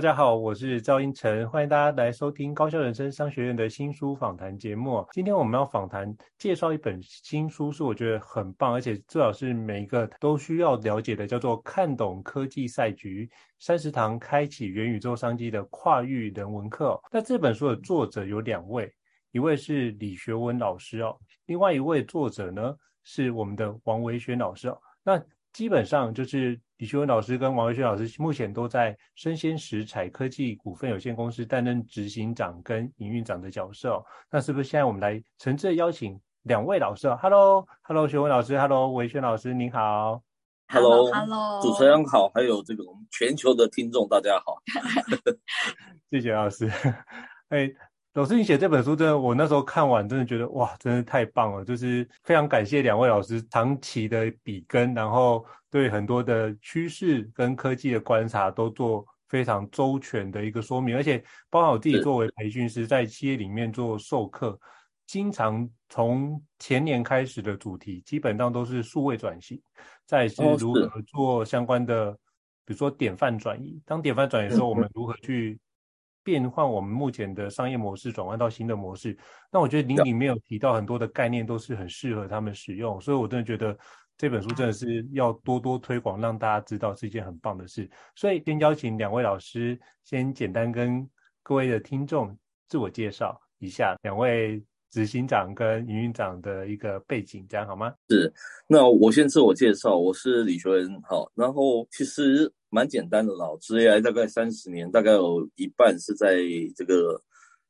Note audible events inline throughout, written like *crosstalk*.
大家好，我是赵英成，欢迎大家来收听高效人生商学院的新书访谈节目。今天我们要访谈介绍一本新书，是我觉得很棒，而且最好是每一个都需要了解的，叫做《看懂科技赛局：三十堂开启元宇宙商机的跨域人文课》。那这本书的作者有两位，一位是李学文老师哦，另外一位作者呢是我们的王维轩老师哦。那基本上就是李学文老师跟王维轩老师目前都在生鲜食材科技股份有限公司担任执行长跟营运长的角色哦。那是不是现在我们来诚挚的邀请两位老师哦？Hello，Hello，学文老师，Hello，维轩老师，您好。Hello，Hello，主持人好，还有这个我们全球的听众，大家好。*laughs* 谢谢老师。*laughs* 哎。老师，你写这本书真的，我那时候看完真的觉得哇，真的太棒了！就是非常感谢两位老师长期的笔耕，然后对很多的趋势跟科技的观察都做非常周全的一个说明，而且包括我自己作为培训师，在企业里面做授课，经常从前年开始的主题基本上都是数位转型，再是如何做相关的，比如说典范转移。当典范转移的时候，我们如何去？变换我们目前的商业模式，转换到新的模式。那我觉得您里面有提到很多的概念，都是很适合他们使用。所以我真的觉得这本书真的是要多多推广，让大家知道是一件很棒的事。所以先邀请两位老师，先简单跟各位的听众自我介绍一下，两位执行长跟营运长的一个背景，这样好吗？是。那我先自我介绍，我是李学仁。好，然后其实。蛮简单的，老职业大概三十年，大概有一半是在这个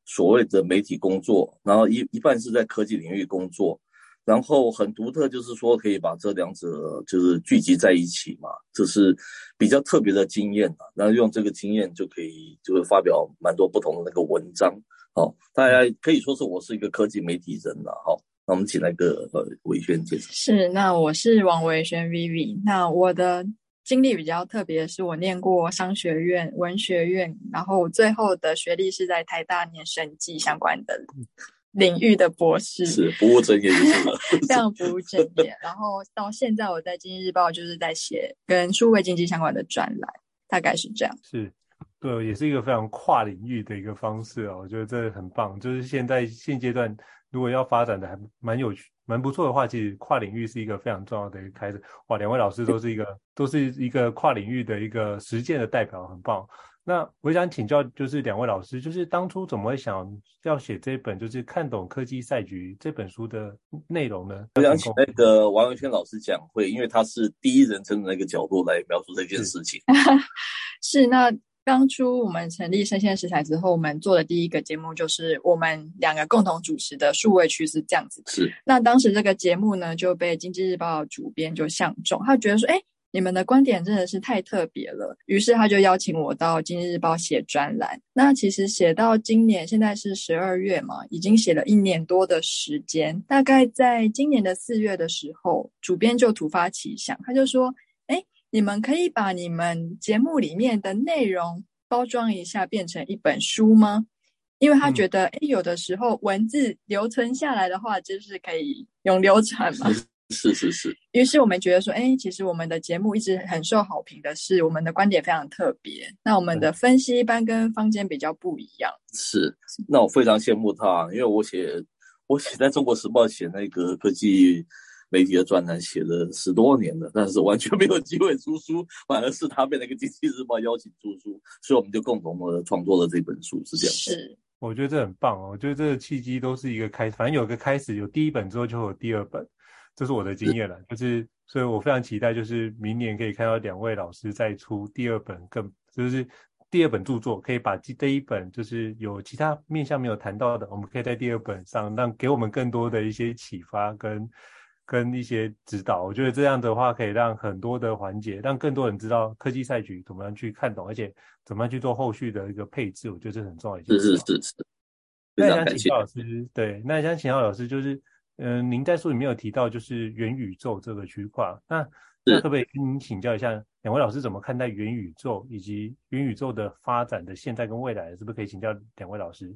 所谓的媒体工作，然后一一半是在科技领域工作，然后很独特，就是说可以把这两者就是聚集在一起嘛，这是比较特别的经验啊。然后用这个经验就可以就会发表蛮多不同的那个文章，好，大家可以说是我是一个科技媒体人了，好，那我们请那个呃维轩介绍。是，那我是王维轩 Vivi，那我的。经历比较特别是，我念过商学院、文学院，然后最后的学历是在台大念审计相关的领域的博士，是不务正业就是 *laughs* 非常不务正业。然后到现在，我在经济日报就是在写跟数位经济相关的专栏，大概是这样。是，对，也是一个非常跨领域的一个方式哦，我觉得这很棒。就是现在现阶段，如果要发展的还蛮有趣。蛮不错的话，其实跨领域是一个非常重要的一个开始。哇，两位老师都是一个都是一个跨领域的一个实践的代表，很棒。那我想请教，就是两位老师，就是当初怎么会想要写这本，就是看懂科技赛局这本书的内容呢？我想请那个王文轩老师讲会，因为他是第一人称的那个角度来描述这件事情。*laughs* 是，是那。当初我们成立生鲜食材之后，我们做的第一个节目就是我们两个共同主持的数位趋势这样子。是。那当时这个节目呢，就被经济日报主编就相中，他觉得说，哎，你们的观点真的是太特别了。于是他就邀请我到经济日报写专栏。那其实写到今年，现在是十二月嘛，已经写了一年多的时间。大概在今年的四月的时候，主编就突发奇想，他就说。你们可以把你们节目里面的内容包装一下，变成一本书吗？因为他觉得，哎、嗯，有的时候文字留存下来的话，就是可以永流传嘛。是是是。于是我们觉得说，哎，其实我们的节目一直很受好评的是，我们的观点非常特别。那我们的分析一般跟坊间比较不一样。是。那我非常羡慕他，因为我写我写在中国时报写那个科技。媒体的专栏写了十多年了，但是完全没有机会出书，反而是他被那个经济日报邀请出书，所以我们就共同的创作了这本书，是这样。是，我觉得这很棒哦。我觉得这个契机都是一个开始，反正有个开始，有第一本之后就会有第二本，这是我的经验了。就是，所以我非常期待，就是明年可以看到两位老师再出第二本更，更就是第二本著作，可以把第一本就是有其他面向没有谈到的，我们可以在第二本上让给我们更多的一些启发跟跟一些指导。我觉得这样的话可以让很多的环节，让更多人知道科技赛局怎么样去看懂，而且怎么样去做后续的一个配置。我觉得这很重要一件事。是是是是。那想请教老师，对，那想请教老师，就是嗯、呃，您在书里面有提到就是元宇宙这个区块，那那可不可以跟您请教一下，两位老师怎么看待元宇宙以及元宇宙的发展的现在跟未来？是不是可以请教两位老师？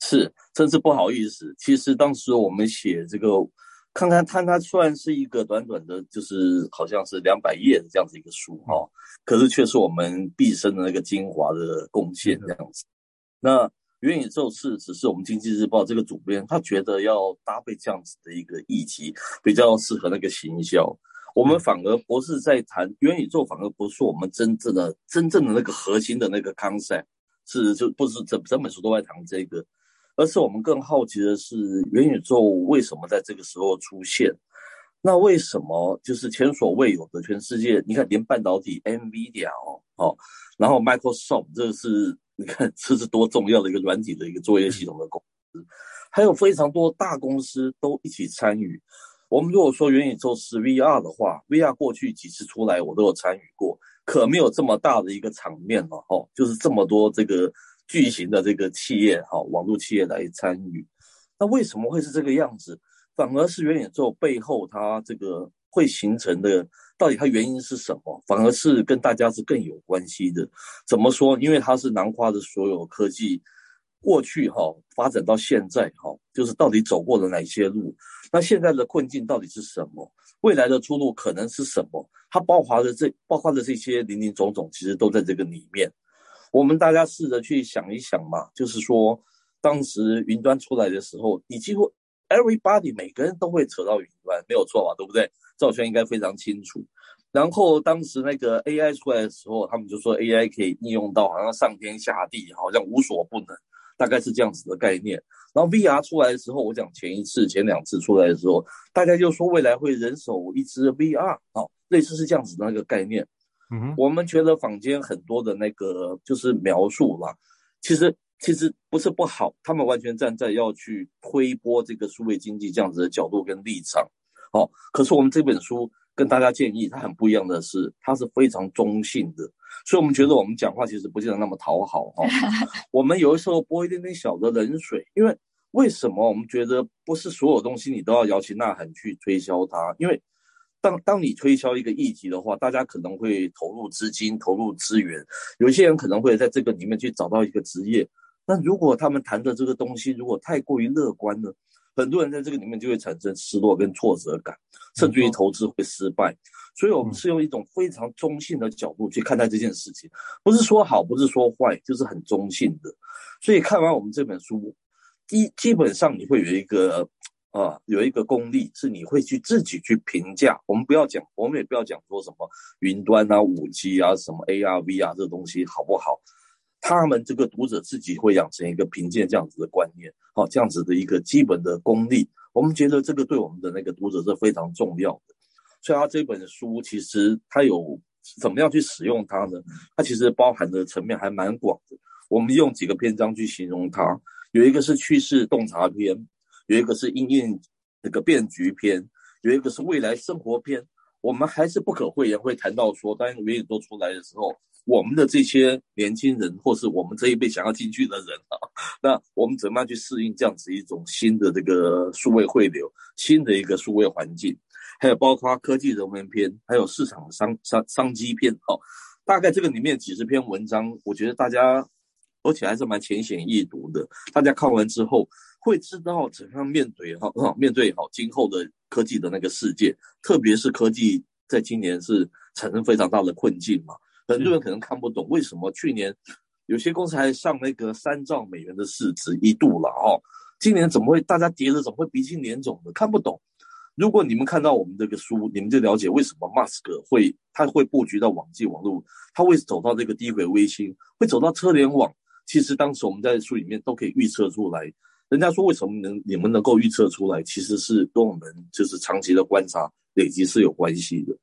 是，真是不好意思。其实当时我们写这个，看看它，它虽然是一个短短的，就是好像是两百页的这样子一个书哈、哦，可是却是我们毕生的那个精华的贡献这样子。那元宇宙是只是我们经济日报这个主编他觉得要搭配这样子的一个议题，比较适合那个行销。我们反而不是在谈元宇宙，反而不是我们真正的真正的那个核心的那个 concept，是就不是整整本书都在谈这个，而是我们更好奇的是元宇宙为什么在这个时候出现？那为什么就是前所未有的全世界？你看，连半导体 NVIDIA 哦哦，然后 Microsoft 这是你看这是多重要的一个软体的一个作业系统的公司，还有非常多大公司都一起参与。我们如果说元宇宙是 VR 的话，VR 过去几次出来我都有参与过，可没有这么大的一个场面了哦，就是这么多这个巨型的这个企业哈，网络企业来参与。那为什么会是这个样子？反而是元宇宙背后它这个会形成的，到底它原因是什么？反而是跟大家是更有关系的。怎么说？因为它是囊括的所有科技。过去哈发展到现在哈，就是到底走过了哪些路？那现在的困境到底是什么？未来的出路可能是什么？它包含的这包括的这些林林总总，其实都在这个里面。我们大家试着去想一想嘛，就是说，当时云端出来的时候，你几乎 everybody 每个人都会扯到云端，没有错吧？对不对？赵轩应该非常清楚。然后当时那个 AI 出来的时候，他们就说 AI 可以应用到好像上天下地，好像无所不能。大概是这样子的概念，然后 VR 出来的时候，我讲前一次、前两次出来的时候，大家就说未来会人手一只 VR，好，类似是这样子的那个概念。嗯，我们觉得坊间很多的那个就是描述啦，其实其实不是不好，他们完全站在要去推波这个数位经济这样子的角度跟立场。哦，可是我们这本书跟大家建议，它很不一样的是，它是非常中性的。所以，我们觉得我们讲话其实不见得那么讨好哈。*laughs* 我们有的时候泼一点点小的冷水，因为为什么我们觉得不是所有东西你都要摇旗呐喊去推销它？因为当当你推销一个议题的话，大家可能会投入资金、投入资源，有些人可能会在这个里面去找到一个职业。那如果他们谈的这个东西如果太过于乐观呢？很多人在这个里面就会产生失落跟挫折感，甚至于投资会失败。所以，我们是用一种非常中性的角度去看待这件事情，不是说好，不是说坏，就是很中性的。所以，看完我们这本书，基基本上你会有一个啊，有一个功力，是你会去自己去评价。我们不要讲，我们也不要讲说什么云端啊、五 G 啊、什么 AR、VR 这东西好不好？他们这个读者自己会养成一个评鉴这样子的观念，好，这样子的一个基本的功力。我们觉得这个对我们的那个读者是非常重要的。所以，他这本书其实它有怎么样去使用它呢？它其实包含的层面还蛮广的。我们用几个篇章去形容它，有一个是趋势洞察篇，有一个是因应那个变局篇，有一个是未来生活篇。我们还是不可讳言会谈到说，当元宇宙出来的时候，我们的这些年轻人，或是我们这一辈想要进去的人啊，那我们怎么样去适应这样子一种新的这个数位汇流，新的一个数位环境？还有包括科技人文篇，还有市场商商商机篇，哦，大概这个里面几十篇文章，我觉得大家而且还是蛮浅显易读的。大家看完之后会知道怎样面对哈，面对好今后的科技的那个世界，特别是科技在今年是产生非常大的困境嘛。很多人可能看不懂为什么去年有些公司还上那个三兆美元的市值一度了哦，今年怎么会大家跌的怎么会鼻青脸肿的？看不懂。如果你们看到我们这个书，你们就了解为什么马斯克会他会布局到网际网络，他会走到这个低轨卫星，会走到车联网。其实当时我们在书里面都可以预测出来。人家说为什么能你们能够预测出来，其实是跟我们就是长期的观察累积是有关系的。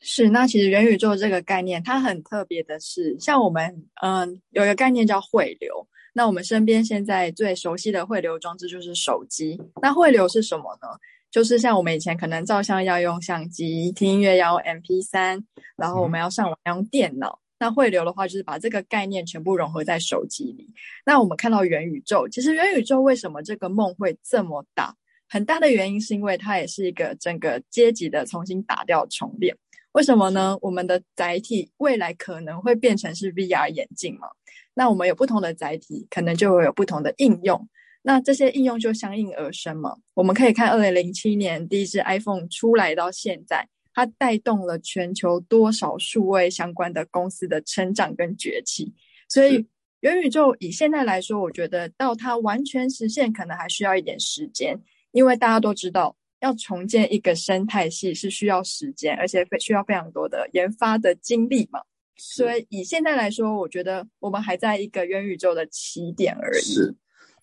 是，那其实元宇宙这个概念，它很特别的是，像我们嗯有一个概念叫汇流。那我们身边现在最熟悉的汇流装置就是手机。那汇流是什么呢？就是像我们以前可能照相要用相机，听音乐要用 MP3，然后我们要上网要用电脑。那汇流的话，就是把这个概念全部融合在手机里。那我们看到元宇宙，其实元宇宙为什么这个梦会这么大？很大的原因是因为它也是一个整个阶级的重新打掉重练。为什么呢？我们的载体未来可能会变成是 VR 眼镜嘛？那我们有不同的载体，可能就会有不同的应用。那这些应用就相应而生嘛。我们可以看二零零七年第一支 iPhone 出来到现在，它带动了全球多少数位相关的公司的成长跟崛起。所以元宇宙以现在来说，我觉得到它完全实现，可能还需要一点时间，因为大家都知道。要重建一个生态系是需要时间，而且非需要非常多的研发的精力嘛。所以以现在来说，我觉得我们还在一个元宇宙的起点而已。是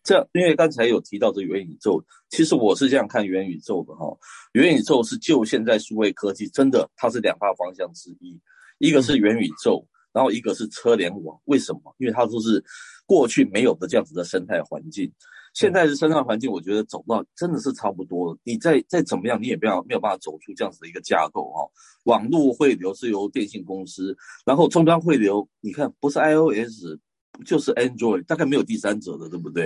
这样，因为刚才有提到这元宇宙，其实我是这样看元宇宙的哈。元宇宙是就现在数位科技，真的它是两大方向之一，一个是元宇宙，然后一个是车联网。为什么？因为它都是过去没有的这样子的生态环境。现在的生态环境，我觉得走到真的是差不多了。你再再怎么样，你也不要没有办法走出这样子的一个架构哈。网络汇流是由电信公司，然后终端汇流，你看不是 iOS 就是 Android，大概没有第三者的，对不对？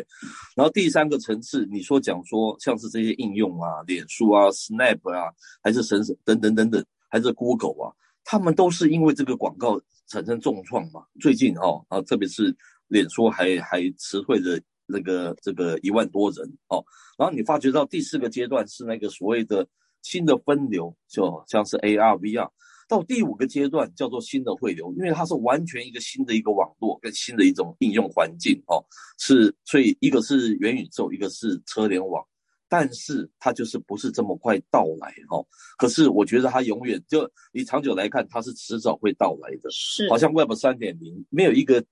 然后第三个层次，你说讲说像是这些应用啊，脸书啊、Snap 啊，还是神神等等等等，还是 Google 啊，他们都是因为这个广告产生重创嘛。最近哦啊，特别是脸书还还辞退了。那个这个一万多人哦，然后你发觉到第四个阶段是那个所谓的新的分流，就像是 AR、VR，到第五个阶段叫做新的汇流，因为它是完全一个新的一个网络跟新的一种应用环境哦，是所以一个是元宇宙，一个是车联网，但是它就是不是这么快到来哦。可是我觉得它永远就你长久来看，它是迟早会到来的，是好像 Web 三点零没有一个。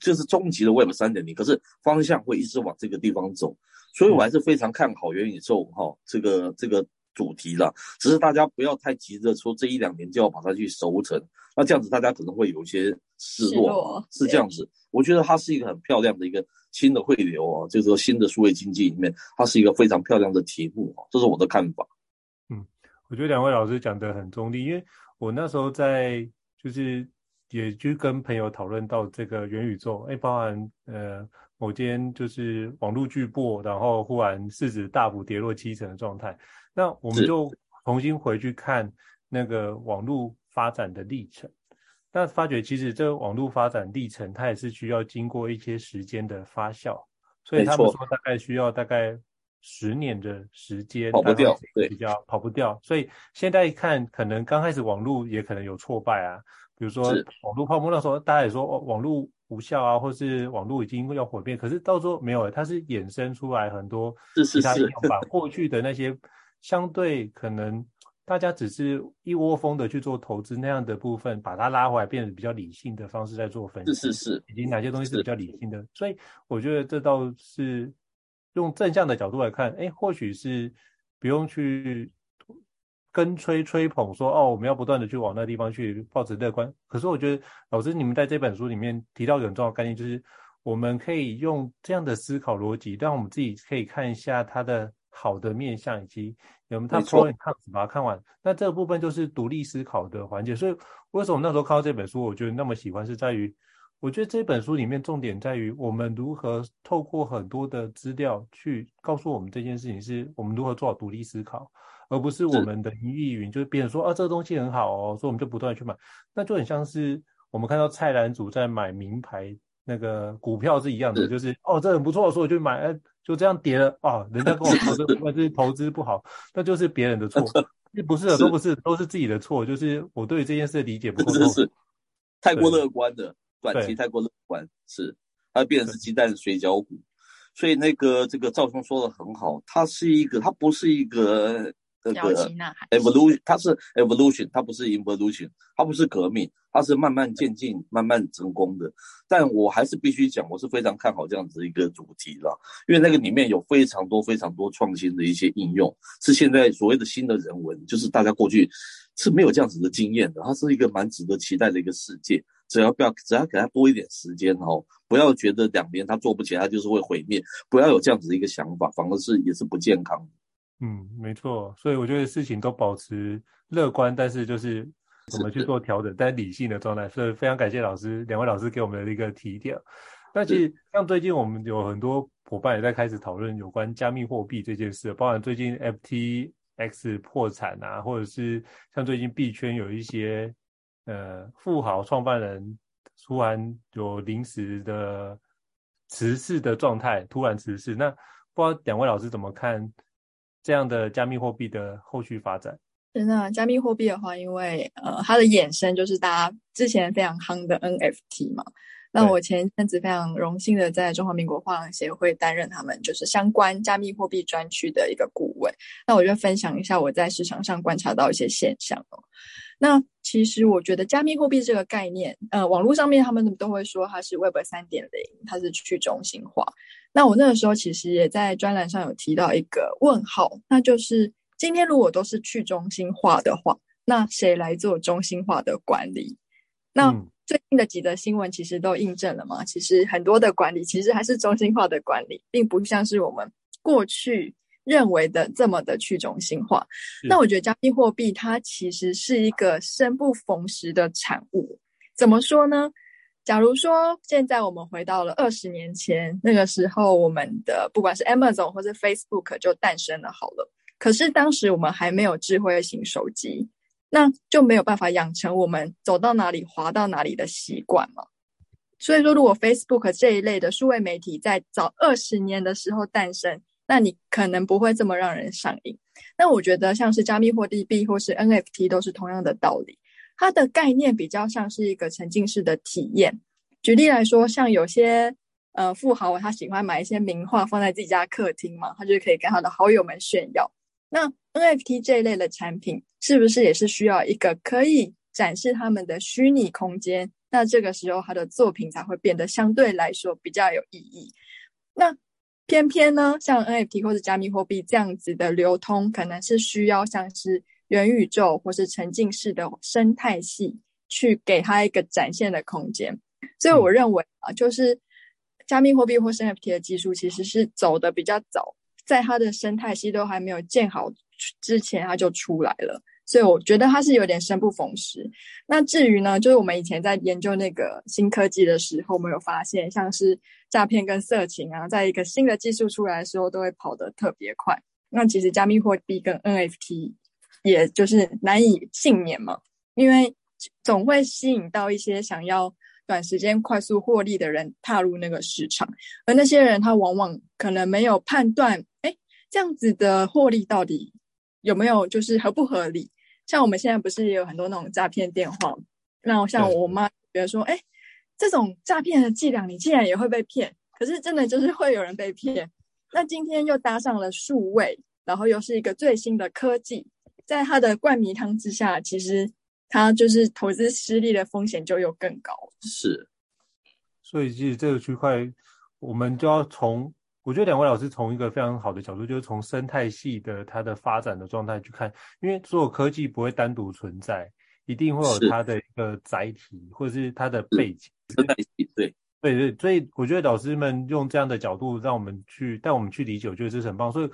就是终极的 Web 三点零，可是方向会一直往这个地方走，所以我还是非常看好元宇宙哈、哦、这个这个主题了。只是大家不要太急着说这一两年就要把它去熟成，那这样子大家可能会有一些失落，失落是这样子。我觉得它是一个很漂亮的一个新的汇流哦，就是说新的数位经济里面，它是一个非常漂亮的题目，这是我的看法。嗯，我觉得两位老师讲得很中立，因为我那时候在就是。也就跟朋友讨论到这个元宇宙，哎，包含呃某间就是网络巨擘，然后忽然市值大幅跌落七成的状态，那我们就重新回去看那个网络发展的历程，那发觉其实这个网络发展历程它也是需要经过一些时间的发酵，所以他们说大概需要大概十年的时间，跑不掉，比较跑不掉，所以现在一看，可能刚开始网络也可能有挫败啊。比如说网络泡沫那时候，大家也说哦，网络无效啊，或是网络已经要毁灭。可是到时候没有，它是衍生出来很多其他应用，把过去的那些相对可能大家只是一窝蜂的去做投资那样的部分，把它拉回来，变得比较理性的方式在做分析。是是是，以及哪些东西是比较理性的。所以我觉得这倒是用正向的角度来看，哎，或许是不用去。跟吹吹捧说哦，我们要不断的去往那地方去，保持乐观。可是我觉得老师你们在这本书里面提到一个很重要的概念，就是我们可以用这样的思考逻辑，让我们自己可以看一下它的好的面向，以及有没有它 pro and cons 把它看完。那这个部分就是独立思考的环节。所以为什么那时候看到这本书，我觉得那么喜欢，是在于我觉得这本书里面重点在于我们如何透过很多的资料去告诉我们这件事情，是我们如何做好独立思考。而不是我们的云亦云，就是别人说啊，这个东西很好哦，所以我们就不断去买，那就很像是我们看到菜篮族在买名牌那个股票是一样的，是。就是哦，这很不错，所以我就买，哎，就这样跌了啊，人家跟我说这这是投资不好，那就是别人的错，不是的，都不是，都是自己的错，就是我对这件事的理解不够透彻，是。是太过乐观的短期太过乐观，是。它变成是鸡蛋水饺股，所以那个这个赵兄说的很好，它是一个，它不是一个。那个 evolution，它是 evolution，它不是 involution，它不是革命，它是慢慢渐进、慢慢成功的。但我还是必须讲，我是非常看好这样子一个主题了，因为那个里面有非常多、非常多创新的一些应用，是现在所谓的新的人文，就是大家过去是没有这样子的经验的，它是一个蛮值得期待的一个世界。只要不要，只要给他多一点时间哦，不要觉得两年他做不起来，他就是会毁灭，不要有这样子的一个想法，反而是也是不健康的。嗯，没错，所以我觉得事情都保持乐观，但是就是怎么去做调整，但理性的状态。所以非常感谢老师，两位老师给我们的一个提点。那其实像最近我们有很多伙伴也在开始讨论有关加密货币这件事，包含最近 FTX 破产啊，或者是像最近币圈有一些。呃，富豪创办人突然有临时的辞世的状态，突然辞世。那不知道两位老师怎么看这样的加密货币的后续发展？真的，加密货币的话，因为呃，它的衍生就是大家之前非常夯的 NFT 嘛。那我前一阵子非常荣幸的在中华民国画廊协会担任他们就是相关加密货币专区的一个顾问。那我就分享一下我在市场上观察到一些现象哦。那其实我觉得加密货币这个概念，呃，网络上面他们都会说它是 Web 三点零，它是去中心化。那我那个时候其实也在专栏上有提到一个问号，那就是今天如果都是去中心化的话，那谁来做中心化的管理？那最近的几则新闻其实都印证了嘛，其实很多的管理其实还是中心化的管理，并不像是我们过去。认为的这么的去中心化，那我觉得加密货币它其实是一个生不逢时的产物。怎么说呢？假如说现在我们回到了二十年前，那个时候我们的不管是 Amazon 或是 Facebook 就诞生了好了。可是当时我们还没有智慧型手机，那就没有办法养成我们走到哪里滑到哪里的习惯嘛。所以说，如果 Facebook 这一类的数位媒体在早二十年的时候诞生，那你可能不会这么让人上瘾。那我觉得像是加密货币或是 NFT 都是同样的道理，它的概念比较像是一个沉浸式的体验。举例来说，像有些呃富豪，他喜欢买一些名画放在自己家客厅嘛，他就可以跟他的好友们炫耀。那 NFT 这一类的产品，是不是也是需要一个可以展示他们的虚拟空间？那这个时候他的作品才会变得相对来说比较有意义。那偏偏呢，像 NFT 或者加密货币这样子的流通，可能是需要像是元宇宙或是沉浸式的生态系去给它一个展现的空间。所以我认为啊，就是加密货币或是 NFT 的技术其实是走的比较早，在它的生态系都还没有建好之前，它就出来了。所以我觉得它是有点生不逢时。那至于呢，就是我们以前在研究那个新科技的时候，我们有发现，像是诈骗跟色情啊，在一个新的技术出来的时候，都会跑得特别快。那其实加密货币跟 NFT，也就是难以幸免嘛，因为总会吸引到一些想要短时间快速获利的人踏入那个市场，而那些人他往往可能没有判断，哎，这样子的获利到底有没有就是合不合理？像我们现在不是也有很多那种诈骗电话？那像我妈觉得说，哎，这种诈骗的伎俩，你竟然也会被骗？可是真的就是会有人被骗。那今天又搭上了数位，然后又是一个最新的科技，在它的灌迷汤之下，其实它就是投资失利的风险就又更高。是，所以其实这个区块，我们就要从。我觉得两位老师从一个非常好的角度，就是从生态系的它的发展的状态去看，因为所有科技不会单独存在，一定会有它的一个载体或者是它的背景。生态系，对对对，所以我觉得老师们用这样的角度让我们去带我们去理解，我觉得这是很棒。所以，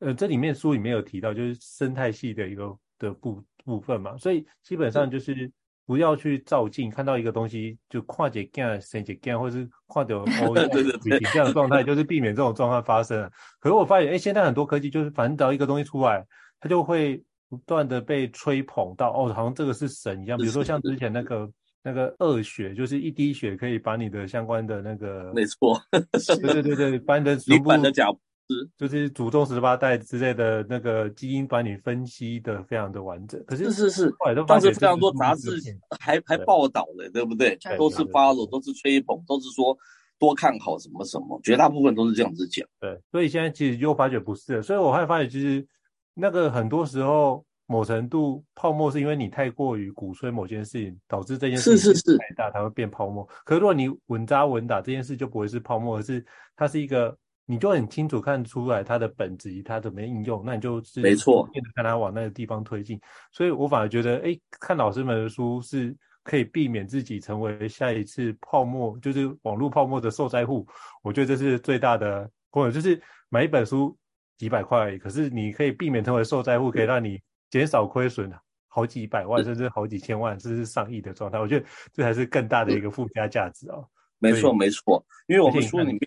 呃，这里面书里面有提到，就是生态系的一个的部部分嘛，所以基本上就是。不要去照镜，看到一个东西就跨界干、升级干，或者是跨掉 *laughs* 哦，对对对，这样的状态就是避免这种状况发生。可是我发现，哎，现在很多科技就是，反正只要一个东西出来，它就会不断的被吹捧到，哦，好像这个是神一样。比如说像之前那个那个恶血，就是一滴血可以把你的相关的那个，没错，*laughs* 对对对对，把你的 *laughs* 全部的脚。是，就是祖宗十八代之类的那个基因，把你分析的非常的完整。可是是是是，当时非常多杂志还还报道了，对不对？都是 follow，都是吹捧，都是说多看好什么什么，绝大部分都是这样子讲。对，所以现在其实又发觉不是了，所以我会发现其实那个很多时候某程度泡沫是因为你太过于鼓吹某件事情，导致这件事情太大，它会变泡沫。可是如果你稳扎稳打，这件事就不会是泡沫，而是它是一个。你就很清楚看出来它的本质，它怎么应用，那你就是没错，看它往那个地方推进。所以我反而觉得，哎，看老师们的书是可以避免自己成为下一次泡沫，就是网络泡沫的受灾户。我觉得这是最大的功能，就是买一本书几百块而已，可是你可以避免成为受灾户，可以让你减少亏损好几百万，甚至好几千万，甚至上亿的状态。我觉得这才是更大的一个附加价值哦。没错，没错，因为我们书里面，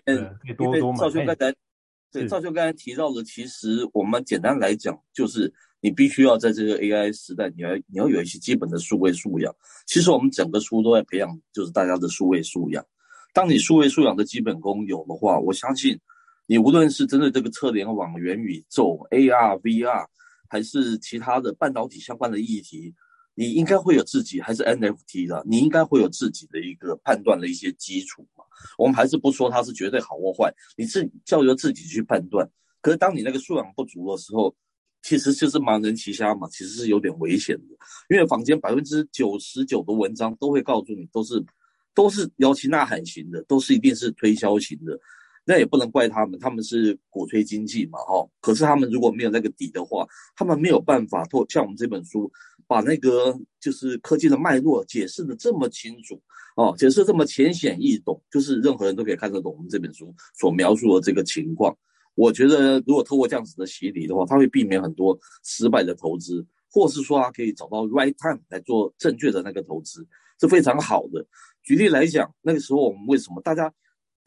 因为赵兄刚才，对赵兄刚才提到的，其实我们简单来讲，就是你必须要在这个 AI 时代，你要你要有一些基本的数位素养。其实我们整个书都在培养，就是大家的数位素养。当你数位素养的基本功有的话，我相信你无论是针对这个车联网、元宇宙、AR、VR，还是其他的半导体相关的议题。你应该会有自己，还是 NFT 的，你应该会有自己的一个判断的一些基础嘛。我们还是不说它是绝对好或坏，你自己就由自己去判断。可是当你那个素养不足的时候，其实就是盲人骑瞎嘛，其实是有点危险的。因为坊间百分之九十九的文章都会告诉你，都是都是摇旗呐喊型的，都是一定是推销型的。那也不能怪他们，他们是鼓吹经济嘛，哈。可是他们如果没有那个底的话，他们没有办法透像我们这本书，把那个就是科技的脉络解释得这么清楚，哦，解释这么浅显易懂，就是任何人都可以看得懂我们这本书所描述的这个情况。我觉得如果透过这样子的洗礼的话，他会避免很多失败的投资，或是说他可以找到 right time 来做正确的那个投资，是非常好的。举例来讲，那个时候我们为什么大家？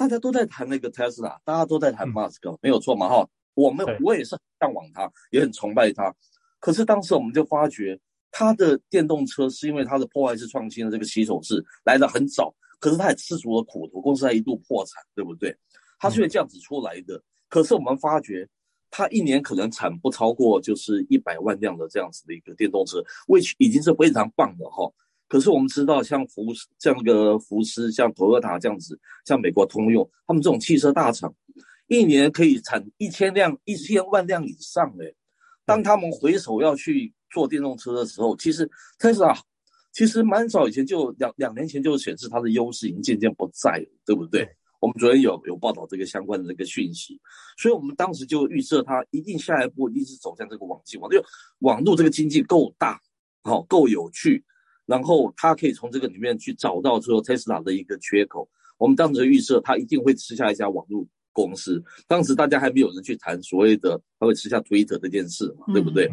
大家都在谈那个特斯拉，大家都在谈马斯克，没有错嘛哈。我们我也是很向往他，也很崇拜他。可是当时我们就发觉，他的电动车是因为他的破坏式创新的这个起手式来的很早，可是他也吃足了苦头，公司还一度破产，对不对？他是因为这样子出来的。可是我们发觉，他一年可能产不超过就是一百万辆的这样子的一个电动车，which 已经是非常棒的哈。可是我们知道，像福斯这样个福斯，像 Toyota 这样子，像美国通用，他们这种汽车大厂，一年可以产一千辆、一千万辆以上诶。当他们回首要去做电动车的时候，其实特斯拉其实蛮早以前就两两年前就显示它的优势已经渐渐不在了，对不对？我们昨天有有报道这个相关的这个讯息，所以我们当时就预测它一定下一步一定是走向这个网际网，就网络这个经济够大，好够有趣。然后他可以从这个里面去找到说 Tesla 的一个缺口。我们当时预设他一定会吃下一家网络公司。当时大家还没有人去谈所谓的他会吃下 Twitter 这件事嘛，对不对？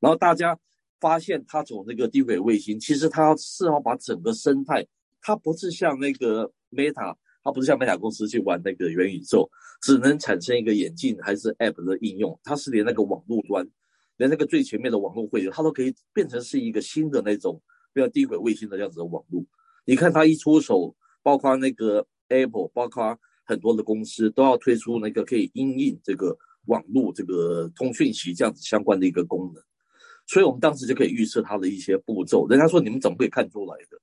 然后大家发现他从那个低轨卫星，其实他是要把整个生态，他不是像那个 Meta，他不是像 Meta 公司去玩那个元宇宙，只能产生一个眼镜还是 App 的应用，它是连那个网络端，连那个最前面的网络会议，它都可以变成是一个新的那种。比较低轨卫星的这样子的网络，你看它一出手，包括那个 Apple，包括很多的公司都要推出那个可以应应这个网络这个通讯息这样子相关的一个功能，所以我们当时就可以预测它的一些步骤。人家说你们怎么可以看出来的？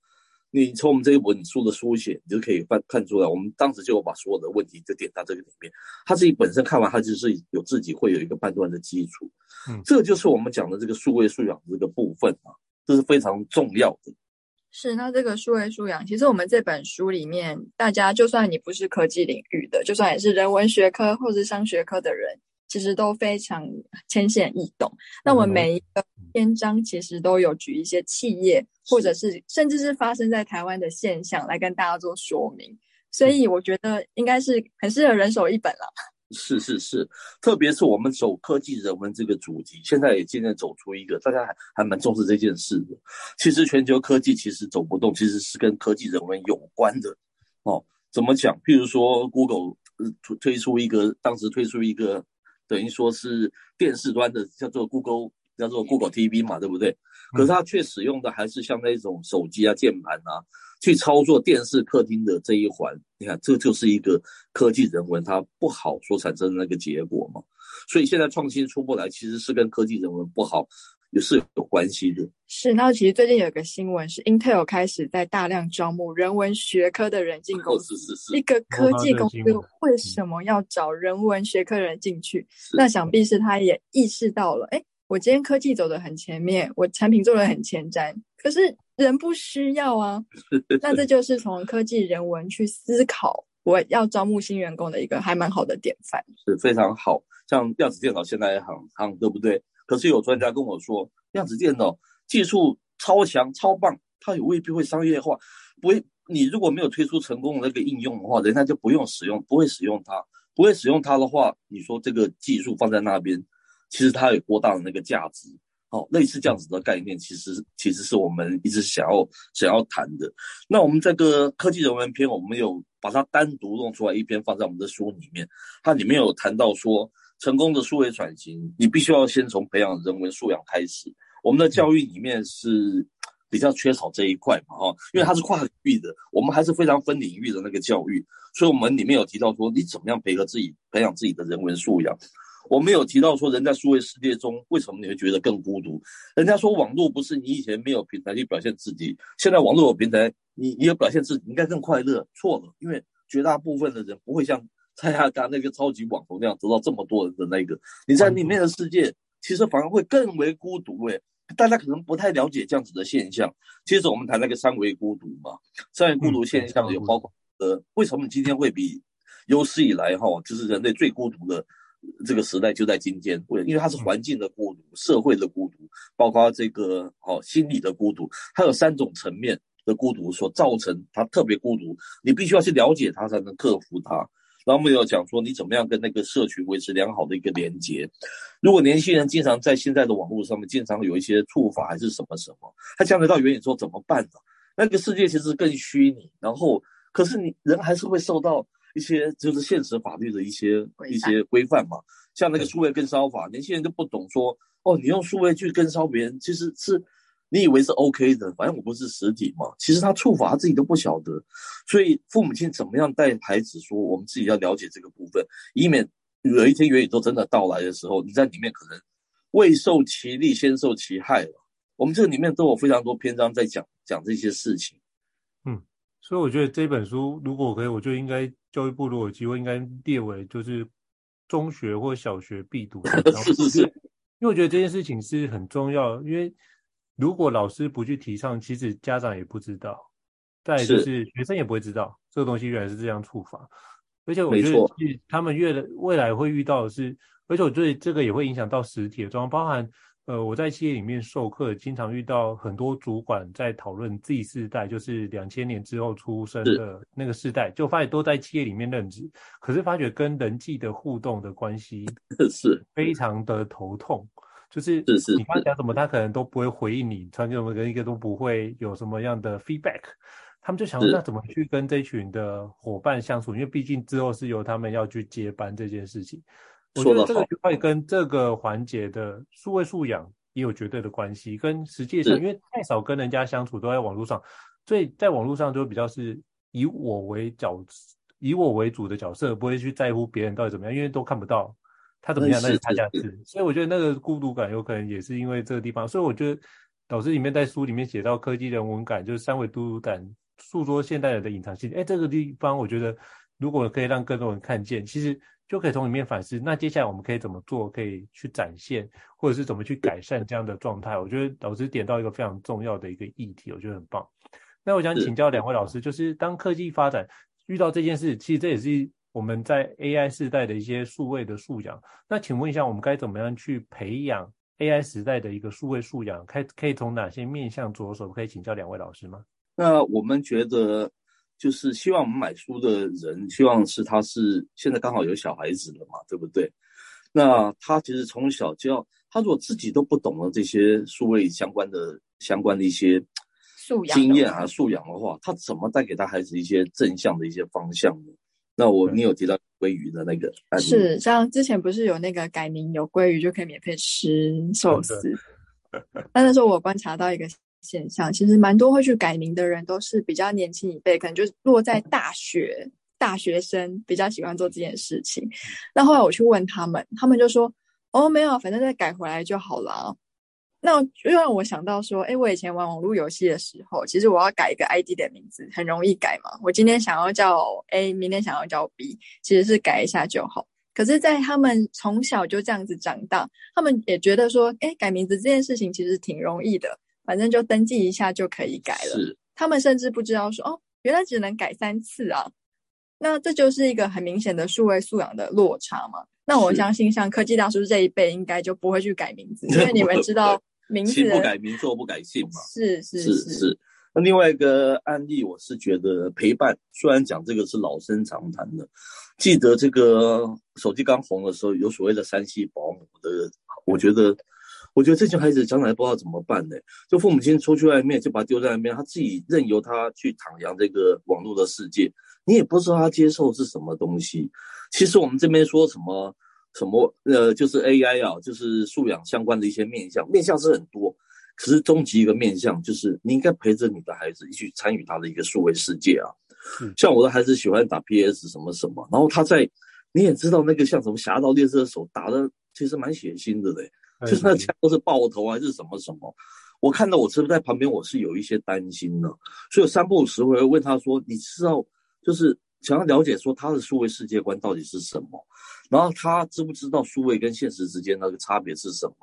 你从我们这一本书的书写，你就可以看看出来。我们当时就把所有的问题就点到这个里面，他自己本身看完，他就是有自己会有一个判断的基础。嗯，这就是我们讲的这个数位素养这个部分啊。这是非常重要的。是，那这个数位素养，其实我们这本书里面，大家就算你不是科技领域的，就算也是人文学科或者商学科的人，其实都非常浅显易懂。那我们每一个篇章其实都有举一些企业，或者是甚至是发生在台湾的现象来跟大家做说明，所以我觉得应该是很适合人手一本了。是是是，特别是我们走科技人文这个主题，现在也渐渐走出一个大家还还蛮重视这件事的。其实全球科技其实走不动，其实是跟科技人文有关的。哦，怎么讲？譬如说，Google 推推出一个，当时推出一个，等于说是电视端的，叫做 Google，叫做 Google TV 嘛，对不对？可是它却使用的还是像那种手机啊、键盘啊。去操作电视客厅的这一环，你看，这就是一个科技人文它不好所产生的那个结果嘛。所以现在创新出不来，其实是跟科技人文不好也是有关系的。是，那其实最近有一个新闻是，Intel 开始在大量招募人文学科的人进公司。是是是。一个科技公司为什么要找人文学科的人进去？那想必是他也意识到了，哎。我今天科技走得很前面，我产品做得很前瞻，可是人不需要啊。*laughs* 那这就是从科技人文去思考，我要招募新员工的一个还蛮好的典范，是非常好。像量子电脑现在很夯，对不对？可是有专家跟我说，量子电脑技术超强超棒，它也未必会商业化。不会，你如果没有推出成功的那个应用的话，人家就不用使用，不会使用它。不会使用它的话，你说这个技术放在那边，其实它有多大的那个价值？哦，类似这样子的概念，其实其实是我们一直想要想要谈的。那我们这个科技人文篇，我们有把它单独弄出来一篇放在我们的书里面，它里面有谈到说，成功的数位转型，你必须要先从培养人文素养开始。我们的教育里面是比较缺少这一块嘛，哈，因为它是跨领域的，我们还是非常分领域的那个教育，所以我们里面有提到说，你怎么样培养自己，培养自己的人文素养。我们有提到说，人在数位世界中，为什么你会觉得更孤独？人家说网络不是你以前没有平台去表现自己，现在网络有平台，你你有表现自己，应该更快乐。错了，因为绝大部分的人不会像 *laughs* 蔡阿嘎那个超级网红那样得到这么多人的那个。你在里面的世界，其实反而会更为孤独。诶，大家可能不太了解这样子的现象。接着我们谈那个三维孤独嘛，三维孤独现象有包括呃，为什么你今天会比有史以来哈，就是人类最孤独的？这个时代就在今天，为因为它是环境的孤独、社会的孤独，包括这个哦心理的孤独，它有三种层面的孤独所造成它特别孤独，你必须要去了解它才能克服它。然后我们要讲说你怎么样跟那个社群维持良好的一个连接。如果年轻人经常在现在的网络上面经常有一些触法还是什么什么，他将来到元宇宙怎么办呢？那个世界其实更虚拟，然后可是你人还是会受到。一些就是现实法律的一些一些规范嘛，像那个数位跟烧法，年轻人就不懂说哦，你用数位去跟烧别人，其实是你以为是 OK 的，反正我不是实体嘛，其实他触法他自己都不晓得，所以父母亲怎么样带孩子说，我们自己要了解这个部分，以免有一天元宇宙真的到来的时候，你在里面可能未受其利先受其害了。我们这个里面都有非常多篇章在讲讲这些事情，嗯，所以我觉得这本书如果可以，我就应该。教育部如果有机会，应该列为就是中学或小学必读。*laughs* 是是是，因为我觉得这件事情是很重要。因为如果老师不去提倡，其实家长也不知道，再就是学生也不会知道这个东西原来是这样触发。而且我觉得，他们越来未来会遇到的是，而且我觉得这个也会影响到实体的状况，包含。呃，我在企业里面授课，经常遇到很多主管在讨论 Z 世代，就是两千年之后出生的那个世代，就发现都在企业里面任职，可是发觉跟人际的互动的关系 *laughs* 是。非常的头痛，就是你刚讲什么，他可能都不会回应你，传给我们跟一个都不会有什么样的 feedback，他们就想那怎么去跟这群的伙伴相处，因为毕竟之后是由他们要去接班这件事情。我觉得这个就会跟这个环节的数位素养也有绝对的关系，跟实际上，因为太少跟人家相处，都在网络上，所以在网络上就比较是以我为角，以我为主的角色，不会去在乎别人到底怎么样，因为都看不到他怎么样，那是他家事。所以我觉得那个孤独感有可能也是因为这个地方。所以我觉得导师里面在书里面写到科技人文感，就是三维孤独感，诉说现代人的隐藏性。哎，这个地方我觉得如果可以让更多人看见，其实。就可以从里面反思，那接下来我们可以怎么做，可以去展现，或者是怎么去改善这样的状态？我觉得老师点到一个非常重要的一个议题，我觉得很棒。那我想请教两位老师，就是当科技发展遇到这件事，其实这也是我们在 AI 时代的一些数位的素养。那请问一下，我们该怎么样去培养 AI 时代的一个数位素养？可以可以从哪些面向着手？可以请教两位老师吗？那我们觉得。就是希望我们买书的人，希望是他是现在刚好有小孩子了嘛，对不对？那他其实从小就要，他如果自己都不懂得这些数位相关的相关的一些素养经验啊素养的话，他怎么带给他孩子一些正向的一些方向呢？那我你有提到鲑鱼的那个是像之前不是有那个改名有鲑鱼就可以免费吃寿司，但那时候我观察到一个。现象其实蛮多会去改名的人都是比较年轻一辈，可能就是落在大学大学生比较喜欢做这件事情。那后来我去问他们，他们就说：“哦，没有，反正再改回来就好了。”那就让我想到说：“哎，我以前玩网络游戏的时候，其实我要改一个 ID 的名字很容易改嘛。我今天想要叫 A，明天想要叫 B，其实是改一下就好。可是，在他们从小就这样子长大，他们也觉得说，哎，改名字这件事情其实挺容易的，反正就登记一下就可以改了。是。他们甚至不知道说，哦，原来只能改三次啊。那这就是一个很明显的数位素养的落差嘛。那我相信，像科技大叔这一辈，应该就不会去改名字，因为你们知道 *laughs* 名字不改名，做不改姓嘛。是是是是。那另外一个案例，我是觉得陪伴，虽然讲这个是老生常谈的，记得这个手机刚红的时候，有所谓的三系保姆的，我觉得，我觉得这群孩子将来不知道怎么办呢？就父母亲出去外面，就把他丢在那边，他自己任由他去徜徉这个网络的世界。你也不知道他接受是什么东西。其实我们这边说什么什么呃，就是 AI 啊，就是素养相关的一些面向，面向是很多。可是终极一个面向就是你应该陪着你的孩子一起参与他的一个数位世界啊。嗯、像我的孩子喜欢打 PS 什么什么，然后他在你也知道那个像什么侠盗猎车手打的其实蛮血腥的嘞，嗯、就是那枪都是爆头还是什么什么。我看到我师傅在旁边，我是有一些担心的，所以我三不五时会问他说：“你知道？”就是想要了解说他的数位世界观到底是什么，然后他知不知道数位跟现实之间那个差别是什么？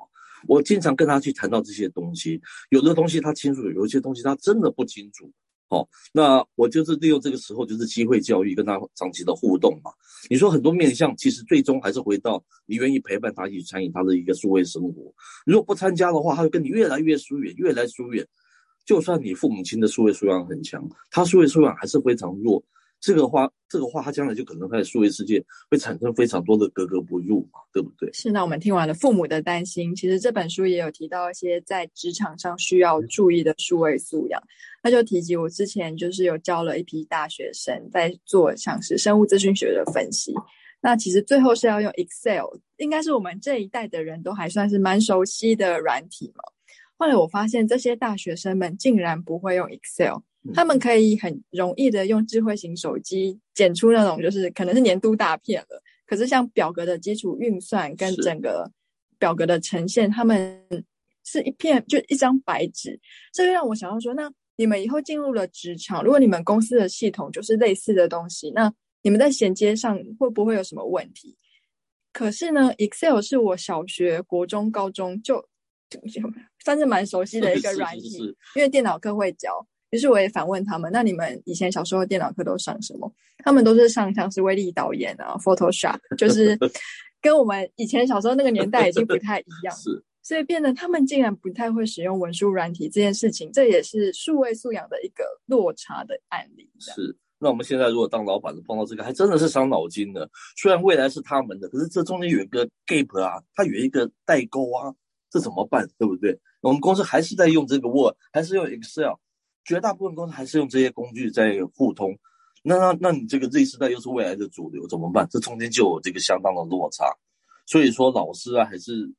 我经常跟他去谈到这些东西，有的东西他清楚，有一些东西他真的不清楚。好，那我就是利用这个时候，就是机会教育，跟他长期的互动嘛。你说很多面向，其实最终还是回到你愿意陪伴他一起参与他的一个数位生活。如果不参加的话，他会跟你越来越疏远，越来越疏远。就算你父母亲的数位素养很强，他数位素养还是非常弱。这个话，这个话，他将来就可能在数位世界会产生非常多的格格不入嘛，对不对？是。那我们听完了父母的担心，其实这本书也有提到一些在职场上需要注意的数位素养。那就提及我之前就是有教了一批大学生在做像是生物资讯学的分析。那其实最后是要用 Excel，应该是我们这一代的人都还算是蛮熟悉的软体嘛。后来我发现这些大学生们竟然不会用 Excel。他们可以很容易的用智慧型手机剪出那种就是可能是年度大片了，可是像表格的基础运算跟整个表格的呈现，他们是一片就一张白纸。这就让我想到说，那你们以后进入了职场，如果你们公司的系统就是类似的东西，那你们在衔接上会不会有什么问题？可是呢，Excel 是我小学、国中、高中就就算是蛮熟悉的一个软体，因为电脑课会教。于是我也反问他们：“那你们以前小时候电脑课都上什么？”他们都是上像是威力导演啊、Photoshop，就 *laughs* 是跟我们以前小时候那个年代已经不太一样。*laughs* 是，所以变得他们竟然不太会使用文书软体这件事情，这也是数位素养的一个落差的案例。是，那我们现在如果当老板的碰到这个，还真的是伤脑筋的。虽然未来是他们的，可是这中间有一个 gap 啊，它有一个代沟啊，这怎么办？对不对？我们公司还是在用这个 Word，还是用 Excel。绝大部分公司还是用这些工具在互通，那那那你这个 Z 世代又是未来的主流，怎么办？这中间就有这个相当的落差。所以说老师啊，还是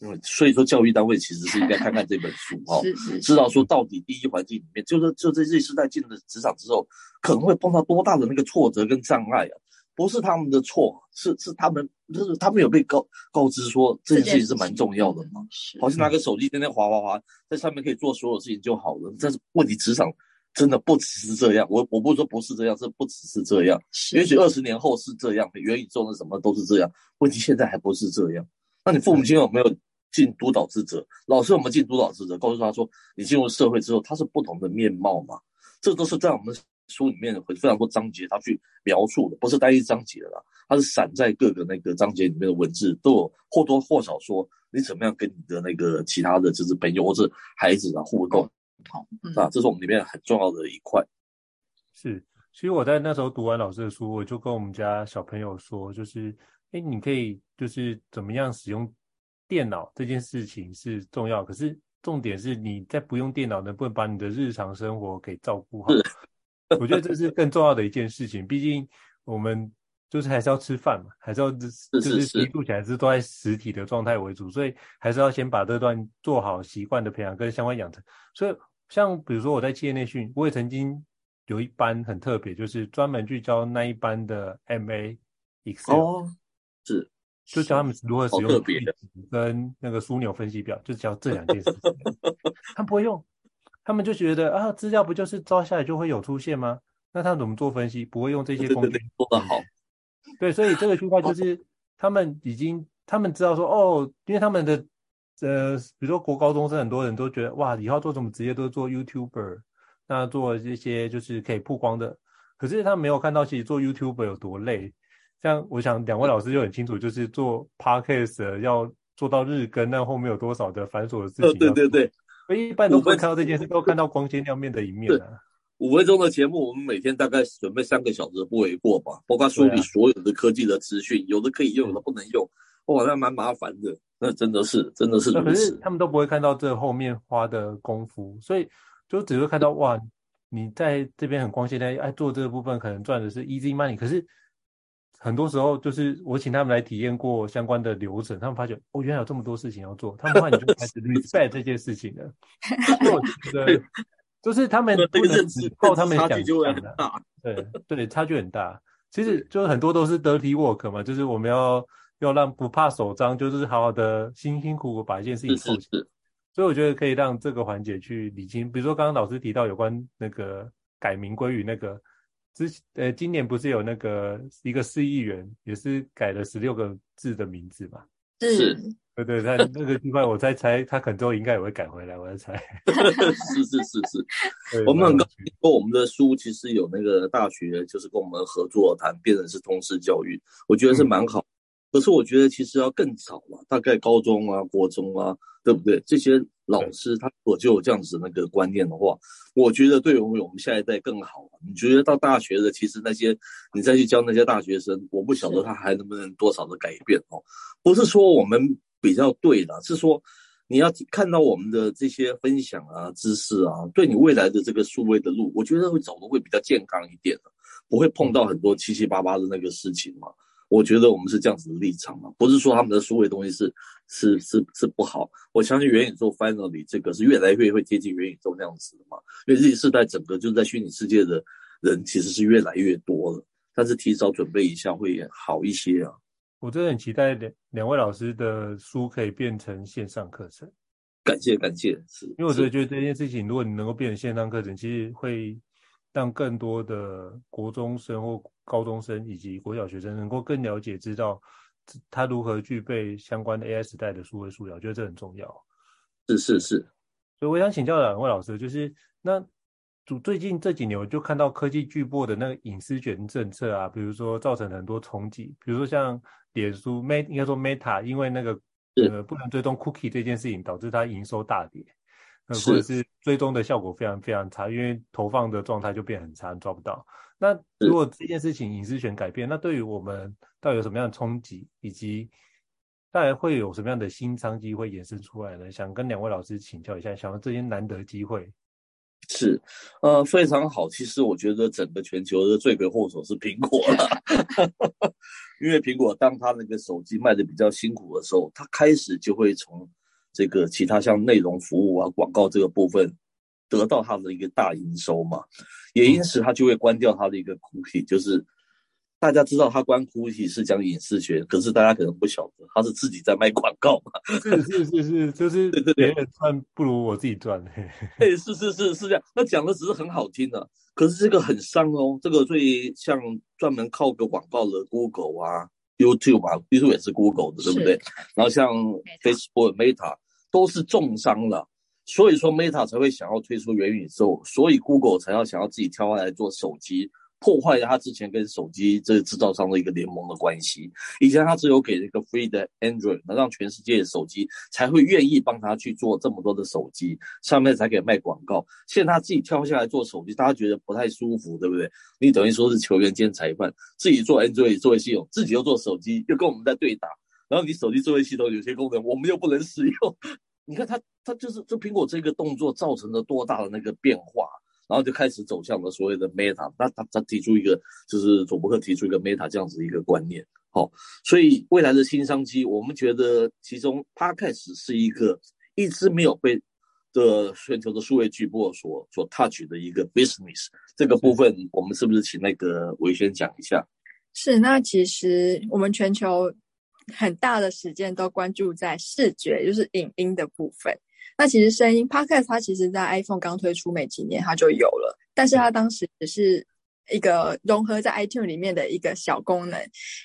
嗯，所以说教育单位其实是应该看看这本书 *laughs* 哈，知道说到底第一环境里面，就是就这 Z 世代进了职场之后，可能会碰到多大的那个挫折跟障碍啊。不是他们的错，是是他们，就是他们有被告告知说这件事情是蛮重要的嘛，好像拿个手机天天滑滑滑，在上面可以做所有事情就好了。但是问题职场真的不只是这样，我我不是说不是这样，这不只是这样。也许二十年后是这样，元宇宙的什么都是这样。问题现在还不是这样。那你父母亲有没有尽督导之责？老师有没有尽督导之责？告诉他说，你进入社会之后，他是不同的面貌嘛？这都是在我们。书里面会非常多章节，他去描述的不是单一章节的啦，它是散在各个那个章节里面的文字，都有或多或少说你怎么样跟你的那个其他的就是朋友或者孩子啊互动，好、嗯、啊，这是我们里面很重要的一块。是，其实我在那时候读完老师的书，我就跟我们家小朋友说，就是哎，你可以就是怎么样使用电脑这件事情是重要，可是重点是你在不用电脑能不能把你的日常生活给照顾好。*laughs* 我觉得这是更重要的一件事情，毕竟我们就是还是要吃饭嘛，还是要就是一路起来是都在实体的状态为主，所以还是要先把这段做好习惯的培养跟相关养成。所以像比如说我在企业内训，我也曾经有一班很特别，就是专门去教那一班的 MA Excel，哦，是，就教他们如何使用跟那个枢纽分析表，就教这两件事情，*laughs* 他们不会用。他们就觉得啊，资料不就是照下来就会有出现吗？那他怎么做分析？不会用这些工具。做得好。对，所以这个区块就是他们已经他们知道说哦，因为他们的呃，比如说国高中生很多人都觉得哇，以后做什么职业都是做 YouTuber，那做这些就是可以曝光的。可是他没有看到其实做 YouTuber 有多累。像我想两位老师就很清楚，就是做 Podcast 要做到日更，那后面有多少的繁琐的事情。哦，对对对。所以一般都不会看到这件事，都看到光鲜亮面的一面啊。五分钟的节目，我们每天大概准备三个小时不为过吧，包括梳理所有的科技的资讯，啊、有的可以用，有的不能用，哇，那蛮麻烦的。那真的是，真的是。可是他们都不会看到这后面花的功夫，所以就只会看到哇，你在这边很光鲜亮丽，哎，做这个部分可能赚的是 easy money，可是。很多时候就是我请他们来体验过相关的流程，他们发觉哦，原来有这么多事情要做，他们后来就开始 respect 这件事情了。我觉得就是他们不能只靠他们想象的，*laughs* 对对，差距很大。其实就是很多都是 dirty work 嘛，就是我们要要让不怕手脏，就是好好的辛辛苦苦把一件事情做起来。所以我觉得可以让这个环节去理清，比如说刚刚老师提到有关那个改名归于那个。之呃，今年不是有那个一个市议员也是改了十六个字的名字嘛？是，对对，他 *laughs* 那个地方我在猜，他可能应该也会改回来，我在猜。*laughs* 是是是是，我们很高兴说我们的书其实有那个大学就是跟我们合作谈，变成是通识教育，我觉得是蛮好。嗯可是我觉得其实要更早嘛，大概高中啊、国中啊，对不对？这些老师他如果就有这样子那个观念的话，我觉得对我们我们下一代更好。你觉得到大学的，其实那些你再去教那些大学生，我不晓得他还能不能多少的改变哦。不是说我们比较对的，是说你要看到我们的这些分享啊、知识啊，对你未来的这个数位的路，我觉得会走的会比较健康一点的，不会碰到很多七七八八的那个事情嘛。我觉得我们是这样子的立场嘛，不是说他们的数位东西是是是是不好。我相信元宇宙 finally 这个是越来越会接近元宇宙那样子的嘛，因为这一世代整个就是在虚拟世界的人其实是越来越多了，但是提早准备一下会好一些啊。我真的很期待两两位老师的书可以变成线上课程。感谢感谢，是因为我觉得觉得这件事情，如果你能够变成线上课程，其实会。让更多的国中生或高中生以及国小学生能够更了解、知道他如何具备相关的 AI 时代的数位素养，我觉得这很重要。是是是，所以我想请教两位老师，就是那主最近这几年，我就看到科技巨擘的那个隐私权政策啊，比如说造成很多冲击，比如说像脸书 Meta 应该说 Meta，因为那个呃不能追踪 Cookie 这件事情，导致它营收大跌。或者是追踪的效果非常非常差，因为投放的状态就变很差，抓不到。那如果这件事情隐私权改变，那对于我们到底有什么样的冲击，以及大概会有什么样的新商机会衍生出来呢？想跟两位老师请教一下，想要这些难得机会。是，呃，非常好。其实我觉得整个全球的罪魁祸首是苹果了，*laughs* 因为苹果当它那个手机卖的比较辛苦的时候，它开始就会从。这个其他像内容服务啊、广告这个部分，得到他的一个大营收嘛，也因此他就会关掉他的一个 cookie，就是大家知道他关 cookie 是讲隐私权，可是大家可能不晓得，他是自己在卖广告嘛。是是是是，就是 *laughs* 别人赚不如我自己赚。*laughs* 哎，是是是是这样，那讲的只是很好听的，可是这个很伤哦。这个最像专门靠个广告的 Google 啊。YouTube 啊，YouTube 也是 Google 的，对不对？然后像 Facebook、Meta 都是重伤了，所以说 Meta 才会想要推出元宇宙，所以 Google 才要想要自己跳下来做手机。破坏了他之前跟手机这个制造商的一个联盟的关系。以前他只有给那个 free 的 Android，能让全世界的手机才会愿意帮他去做这么多的手机，上面才给卖广告。现在他自己跳下来做手机，大家觉得不太舒服，对不对？你等于说是球员兼裁判，自己做 Android 作为系统，自己又做手机，又跟我们在对打。然后你手机作为系统有些功能我们又不能使用。你看他他就是这苹果这个动作造成了多大的那个变化？然后就开始走向了所谓的 Meta，那他他提出一个，就是佐伯克提出一个 Meta 这样子一个观念，好、所以未来的新商机，我们觉得其中 Podcast 是一个一直没有被的全球的数位巨擘所所 touch 的一个 business，这个部分我们是不是请那个维轩讲一下？是，那其实我们全球很大的时间都关注在视觉，就是影音的部分。那其实声音 Podcast 它其实在 iPhone 刚推出没几年它就有了，但是它当时只是一个融合在 iTunes 里面的一个小功能，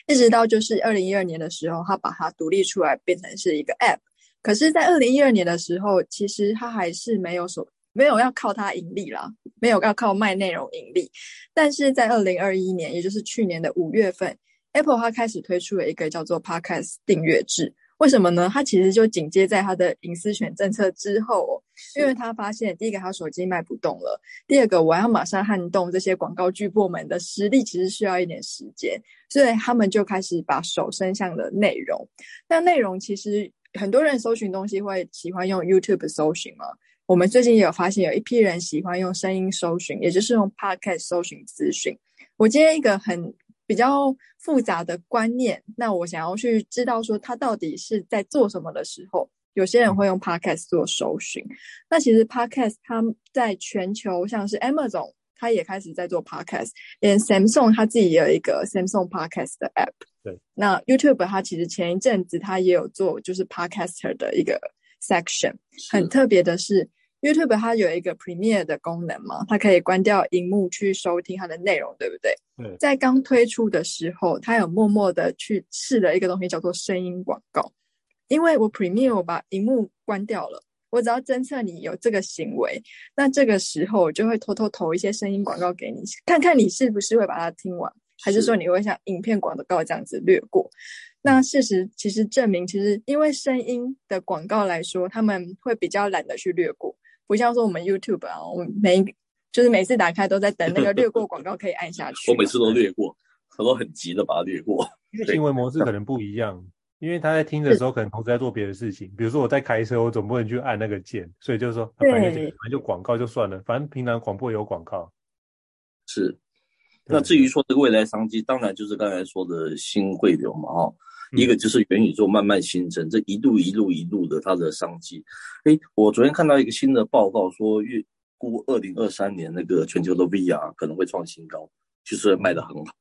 一直到就是二零一二年的时候，它把它独立出来变成是一个 App。可是，在二零一二年的时候，其实它还是没有所没有要靠它盈利啦，没有要靠卖内容盈利。但是在二零二一年，也就是去年的五月份，Apple 它开始推出了一个叫做 Podcast 订阅制。为什么呢？它其实就紧接在它的隐私权政策之后，因为他发现第一个，他手机卖不动了；第二个，我要马上撼动这些广告巨擘们的实力，其实需要一点时间，所以他们就开始把手伸向了内容。那内容其实很多人搜寻东西会喜欢用 YouTube 搜寻嘛？我们最近也有发现，有一批人喜欢用声音搜寻，也就是用 Podcast 搜寻资讯。我今天一个很。比较复杂的观念，那我想要去知道说他到底是在做什么的时候，有些人会用 Podcast 做搜寻。那其实 Podcast 它在全球，像是 Amazon，它也开始在做 Podcast，连 Samsung 它自己也有一个 Samsung Podcast 的 App。对，那 YouTube 它其实前一阵子它也有做，就是 Podcaster 的一个 section。很特别的是。YouTube 它有一个 Premiere 的功能嘛，它可以关掉荧幕去收听它的内容，对不对？对。在刚推出的时候，他有默默的去试了一个东西，叫做声音广告。因为我 Premiere 我把荧幕关掉了，我只要侦测你有这个行为，那这个时候我就会偷偷投一些声音广告给你，看看你是不是会把它听完，还是说你会像影片广告这样子略过。那事实其实证明，其实因为声音的广告来说，他们会比较懒得去略过。不像说我们 YouTube 啊，我们每就是每次打开都在等那个略过广告可以按下去。*laughs* 我每次都略过，很多很急的把它略过。因为行为模式可能不一样，因为他在听的时候可能同时在做别的事情。比如说我在开车，我总不能去按那个键，所以就是说，反正反正就广告就算了，反正平常广播有广告。是。那至于说这个未来商机，当然就是刚才说的新汇流嘛，哈。一个就是元宇宙慢慢形成，这一路一路一路的它的商机。诶，我昨天看到一个新的报告说，预估二零二三年那个全球的 VR 可能会创新高，就是卖得很好。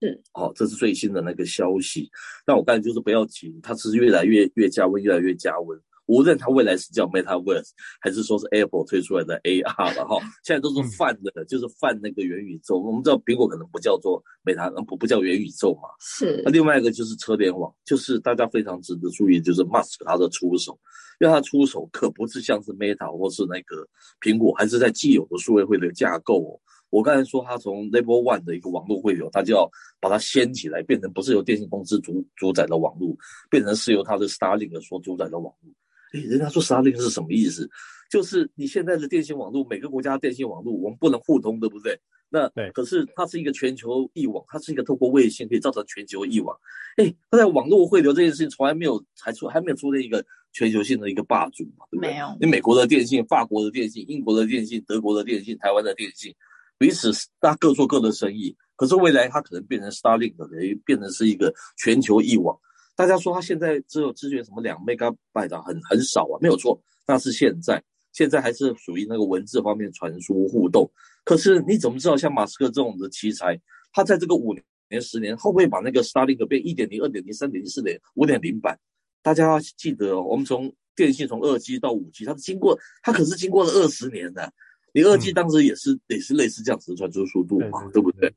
是，好，这是最新的那个消息。但我刚才就是不要急，它是越来越越加温，越来越加温。无论它未来是叫 Metaverse，还是说是 Apple 推出来的 AR 了哈，现在都是泛的，嗯、就是泛那个元宇宙。我们知道苹果可能不叫做 Meta，不不叫元宇宙嘛。是。那另外一个就是车联网，就是大家非常值得注意，就是 Musk 他的出手，因为他出手可不是像是 Meta 或是那个苹果，还是在既有的数位会的架构哦。我刚才说他从 Level One 的一个网络汇流，他就要把它掀起来，变成不是由电信公司主主宰的网络，变成是由他的 Starlink 所主宰的网络。诶，人家说 Starlink 是什么意思？就是你现在的电信网络，每个国家的电信网络我们不能互通，对不对？那对，可是它是一个全球一网，它是一个透过卫星可以造成全球一网。哎，它在网络汇流这件事情从来没有还出还没有出现一个全球性的一个霸主嘛，对不对？没有。你美国的电信、法国的电信、英国的电信、德国的电信、台湾的电信，彼此大家各做各的生意。可是未来它可能变成 Starlink 的，变成是一个全球一网。大家说他现在只有资源什么两 Megabyte 很很少啊，没有错，那是现在，现在还是属于那个文字方面传输互动。可是你怎么知道像马斯克这种的奇才，他在这个五年、十年，会不会把那个 Starlink 变一点零、二点零、三点零、四点五点零版？大家要记得哦，我们从电信从二 G 到五 G，它是经过，它可是经过了二十年的。你二 G 当时也是也是类似这样子的传输速度嘛，对不对？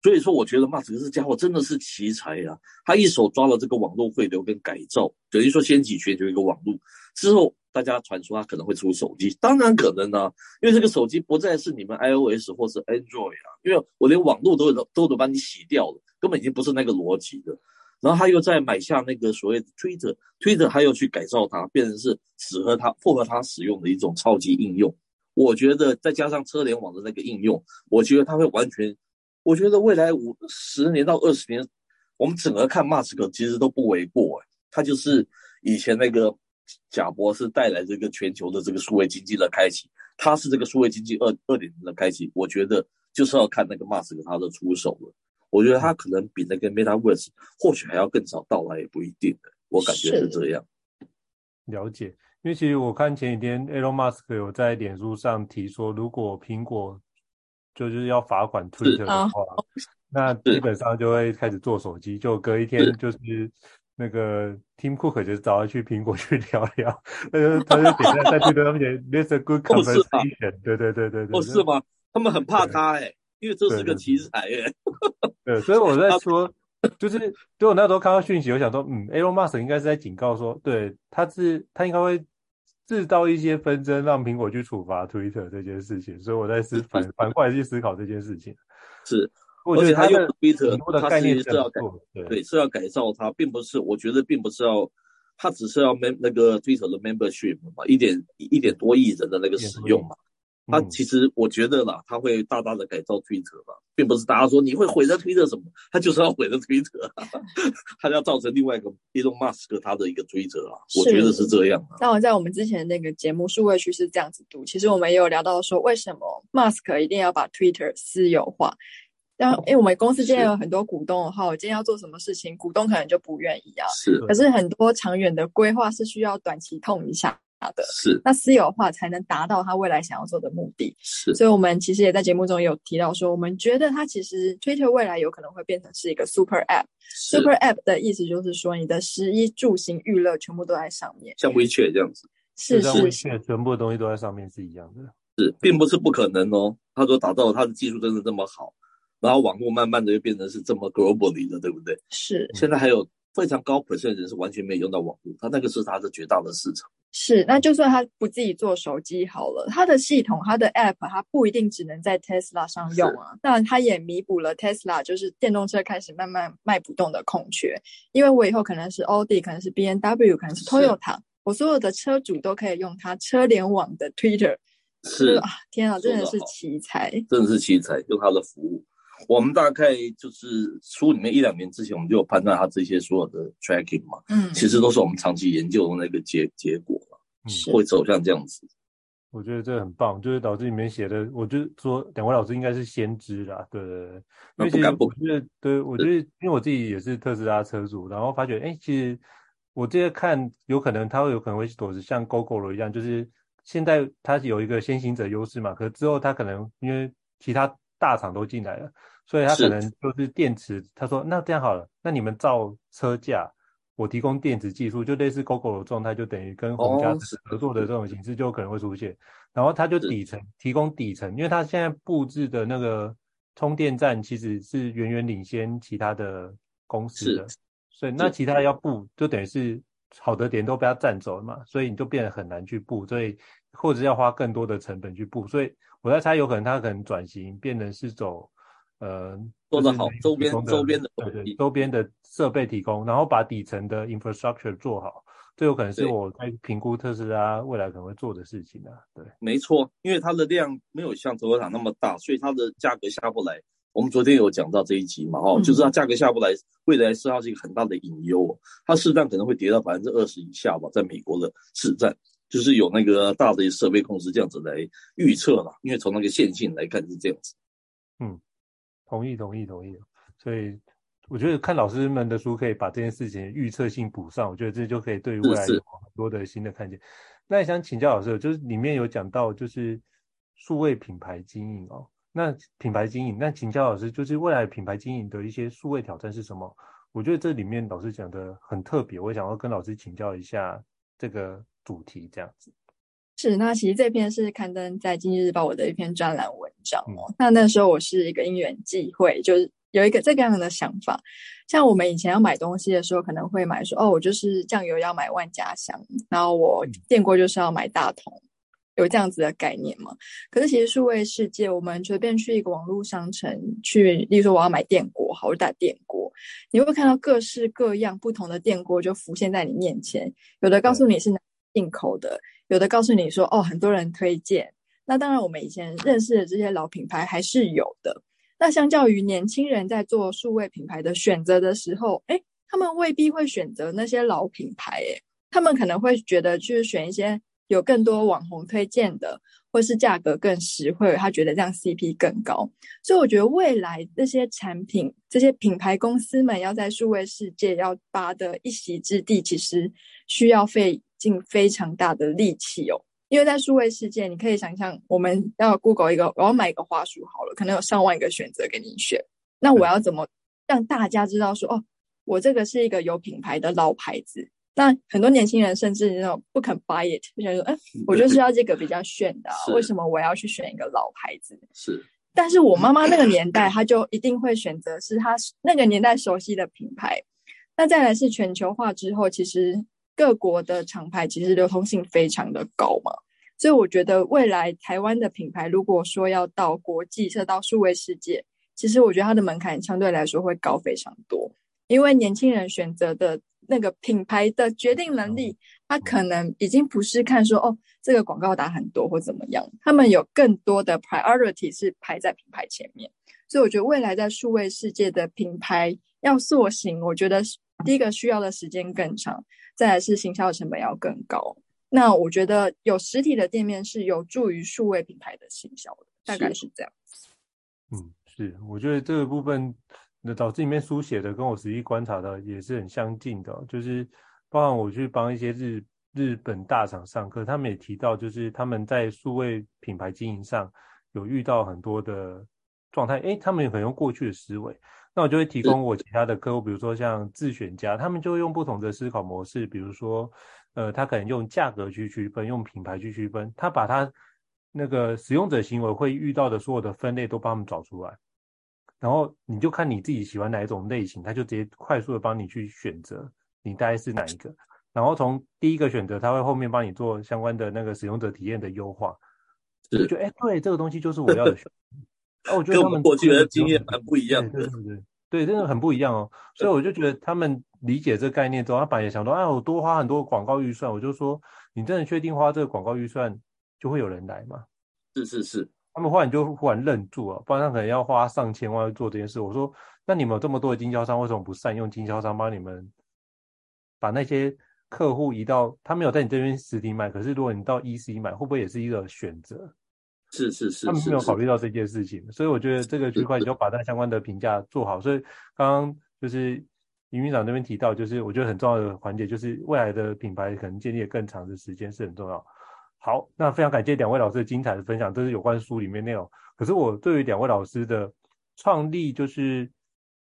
所以说，我觉得马斯克这家伙真的是奇才呀、啊！他一手抓了这个网络汇流跟改造，等于说掀起全球一个网络之后，大家传说他可能会出手机，当然可能啊，因为这个手机不再是你们 iOS 或是 Android 啊，因为我连网络都都都得把你洗掉了，根本已经不是那个逻辑的。然后他又再买下那个所谓的 Twitter，Twitter 他又去改造它，变成是适合他、符合他使用的一种超级应用。我觉得再加上车联网的那个应用，我觉得他会完全。我觉得未来五十年到二十年，我们整个看马斯克其实都不为过。他就是以前那个贾博士带来这个全球的这个数位经济的开启，他是这个数位经济二二点零的开启。我觉得就是要看那个马斯克他的出手了。我觉得他可能比那个 Metaverse 或许还要更早到来，也不一定的。我感觉是这样。了解，因为其实我看前几天 Elon Musk 有在脸书上提说，如果苹果就是要罚款 Twitter 的话，那基本上就会开始做手机。就隔一天，就是那个 Tim Cook 就找他去苹果 *laughs* 去聊聊，他就 *laughs* 他就点在在推特上面写 This a good conversation，对对对对对。哦，是吗？他们很怕他哎。因为这是个奇才耶。*laughs* 对，所以我在说，就是，对我那时候看到讯息，我想说，嗯，Elon Musk 应该是在警告说，对，他是他应该会制造一些纷争，让苹果去处罚 Twitter 这件事情。所以我在思反反过来去思考这件事情。是，我觉得他用 Twitter 他其实是要改，对，对，是要改造它，并不是，我觉得并不是要。他只是要 mem 那个 Twitter 的 membership 嘛，一点一点多亿人的那个使用嘛。他其实我觉得啦，他会大大的改造 Twitter 吧，并不是大家说你会毁了 Twitter 什么，他就是要毁了 Twitter，*laughs* 他要造成另外一个 Elon Musk 他的一个 Twitter 啊，我觉得是这样啊。那我在我们之前那个节目数位区是这样子读，其实我们也有聊到说，为什么 Musk 一定要把 Twitter 私有化？然后，因为我们公司今天有很多股东的话，我今天要做什么事情，股东可能就不愿意啊。是。可是很多长远的规划是需要短期痛一下的。是。那私有化才能达到他未来想要做的目的。是。所以我们其实也在节目中有提到说，我们觉得它其实 Twitter 未来有可能会变成是一个 Super App。Super App 的意思就是说，你的食衣住行娱乐全部都在上面。像 WeChat 这样子。是是是。全部的东西都在上面是一样的。是，并不是不可能哦。他说打造他的技术真的这么好。然后网络慢慢的就变成是这么 globally 的，对不对？是。现在还有非常高 percent 人是完全没有用到网络，他那个是他的绝大的市场。是，那就算他不自己做手机好了，他的系统、他的 app，他不一定只能在 Tesla 上用啊。当然，他也弥补了 Tesla 就是电动车开始慢慢卖不动的空缺。因为我以后可能是 Audi，可能是 B N W，可能是 Toyota，我所有的车主都可以用它车联网的 Twitter。是啊，天啊，真的是奇才，真的是奇才，用他的服务。我们大概就是书里面一两年之前，我们就有判断它这些所有的 tracking 嘛，嗯，其实都是我们长期研究的那个结结果嘛，嗯，会走向这样子。我觉得这很棒，就是导致里面写的，我就说两位老师应该是先知啦，对对对，因为其实我觉得，对，我觉得因为我自己也是特斯拉车主，然后发觉，哎，其实我这些看有可能它会有可能会躲是像 Gogoro 一样，就是现在它有一个先行者优势嘛，可是之后它可能因为其他。大厂都进来了，所以他可能就是电池。他说：“那这样好了，那你们造车架，我提供电池技术，就类似 Gogoro 的状态，就等于跟红家合作的这种形式就可能会出现。然后他就底层提供底层，因为他现在布置的那个充电站其实是远远领先其他的公司的，所以那其他要布就等于是好的点都被他占走了嘛，所以你就变得很难去布，所以或者要花更多的成本去布，所以。”我在猜，有可能他可能转型变成是走，呃，做得好，周边周边的对对，周边的设备提供，然后把底层的 infrastructure 做好，这有可能是我在评估特斯拉未来可能会做的事情啊。对，没错，因为它的量没有像丰田那么大，所以它的价格下不来。我们昨天有讲到这一集嘛，哦，就是它价格下不来，未来是它是一个很大的隐忧，它市占可能会跌到百分之二十以下吧，在美国的市占。就是有那个大的设备公司这样子来预测嘛，因为从那个线性来看是这样子。嗯，同意同意同意。所以我觉得看老师们的书可以把这件事情预测性补上，我觉得这就可以对于未来有很多的新的看见。那也想请教老师，就是里面有讲到就是数位品牌经营哦，那品牌经营，那请教老师就是未来品牌经营的一些数位挑战是什么？我觉得这里面老师讲的很特别，我想要跟老师请教一下这个。主题这样子是，那其实这篇是刊登在《经济日报》我的一篇专栏文章哦。嗯、那那时候我是一个因缘际会，就是有一个这个样的想法。像我们以前要买东西的时候，可能会买说哦，我就是酱油要买万家香，然后我电锅就是要买大同，有这样子的概念嘛。可是其实数位世界，我们随便去一个网络商城去，例如说我要买电锅，好，我打电锅，你会看到各式各样不同的电锅就浮现在你面前，有的告诉你是哪。进口的，有的告诉你说哦，很多人推荐。那当然，我们以前认识的这些老品牌还是有的。那相较于年轻人在做数位品牌的选择的时候，诶，他们未必会选择那些老品牌，诶，他们可能会觉得去选一些有更多网红推荐的，或是价格更实惠，他觉得这样 CP 更高。所以我觉得未来这些产品、这些品牌公司们要在数位世界要拔得一席之地，其实需要费尽非常大的力气哦，因为在数位世界，你可以想象，我们要 Google 一个，我要买一个花束好了，可能有上万个选择给你选。那我要怎么让大家知道说，哦，我这个是一个有品牌的老牌子？那很多年轻人甚至那种不肯 buy it，就想说，哎，我就是要这个比较炫的，为什么我要去选一个老牌子？是。但是我妈妈那个年代，她就一定会选择是她那个年代熟悉的品牌。那再来是全球化之后，其实各国的厂牌其实流通性非常的高嘛，所以我觉得未来台湾的品牌如果说要到国际，甚至到数位世界，其实我觉得它的门槛相对来说会高非常多，因为年轻人选择的那个品牌的决定能力，他可能已经不是看说哦。这个广告打很多或怎么样，他们有更多的 priority 是排在品牌前面，所以我觉得未来在数位世界的品牌要塑形，我觉得第一个需要的时间更长，再来是行销成本要更高。那我觉得有实体的店面是有助于数位品牌的行销的，大概是这样子。嗯，是，我觉得这个部分那导致里面书写的跟我实际观察的也是很相近的，就是包含我去帮一些日。日本大厂上课，他们也提到，就是他们在数位品牌经营上有遇到很多的状态。诶，他们也可能用过去的思维，那我就会提供我其他的客户，比如说像自选家，他们就会用不同的思考模式，比如说，呃，他可能用价格去区分，用品牌去区分，他把他那个使用者行为会遇到的所有的分类都帮他们找出来，然后你就看你自己喜欢哪一种类型，他就直接快速的帮你去选择，你大概是哪一个。然后从第一个选择，他会后面帮你做相关的那个使用者体验的优化，就觉得哎，对，这个东西就是我要的选择。哦，我觉得他们过去的经验蛮不一样，对对对，对，真的很不一样哦。所以我就觉得他们理解这个概念之后，他本来也想说，哎，我多花很多广告预算，我就说，你真的确定花这个广告预算就会有人来吗？是是是，他们忽然就忽然愣住了，不然他可能要花上千万做这件事。我说，那你们有这么多的经销商，为什么不善用经销商帮你们把那些？客户移到他没有在你这边实体买，可是如果你到 EC 买，会不会也是一个选择？是是是，他们没有考虑到这件事情，所以我觉得这个区块你就把它相关的评价做好。所以刚刚就是营运长那边提到，就是我觉得很重要的环节，就是未来的品牌可能建立更长的时间是很重要。好，那非常感谢两位老师的精彩的分享，这是有关书里面内容。可是我对于两位老师的创立，就是。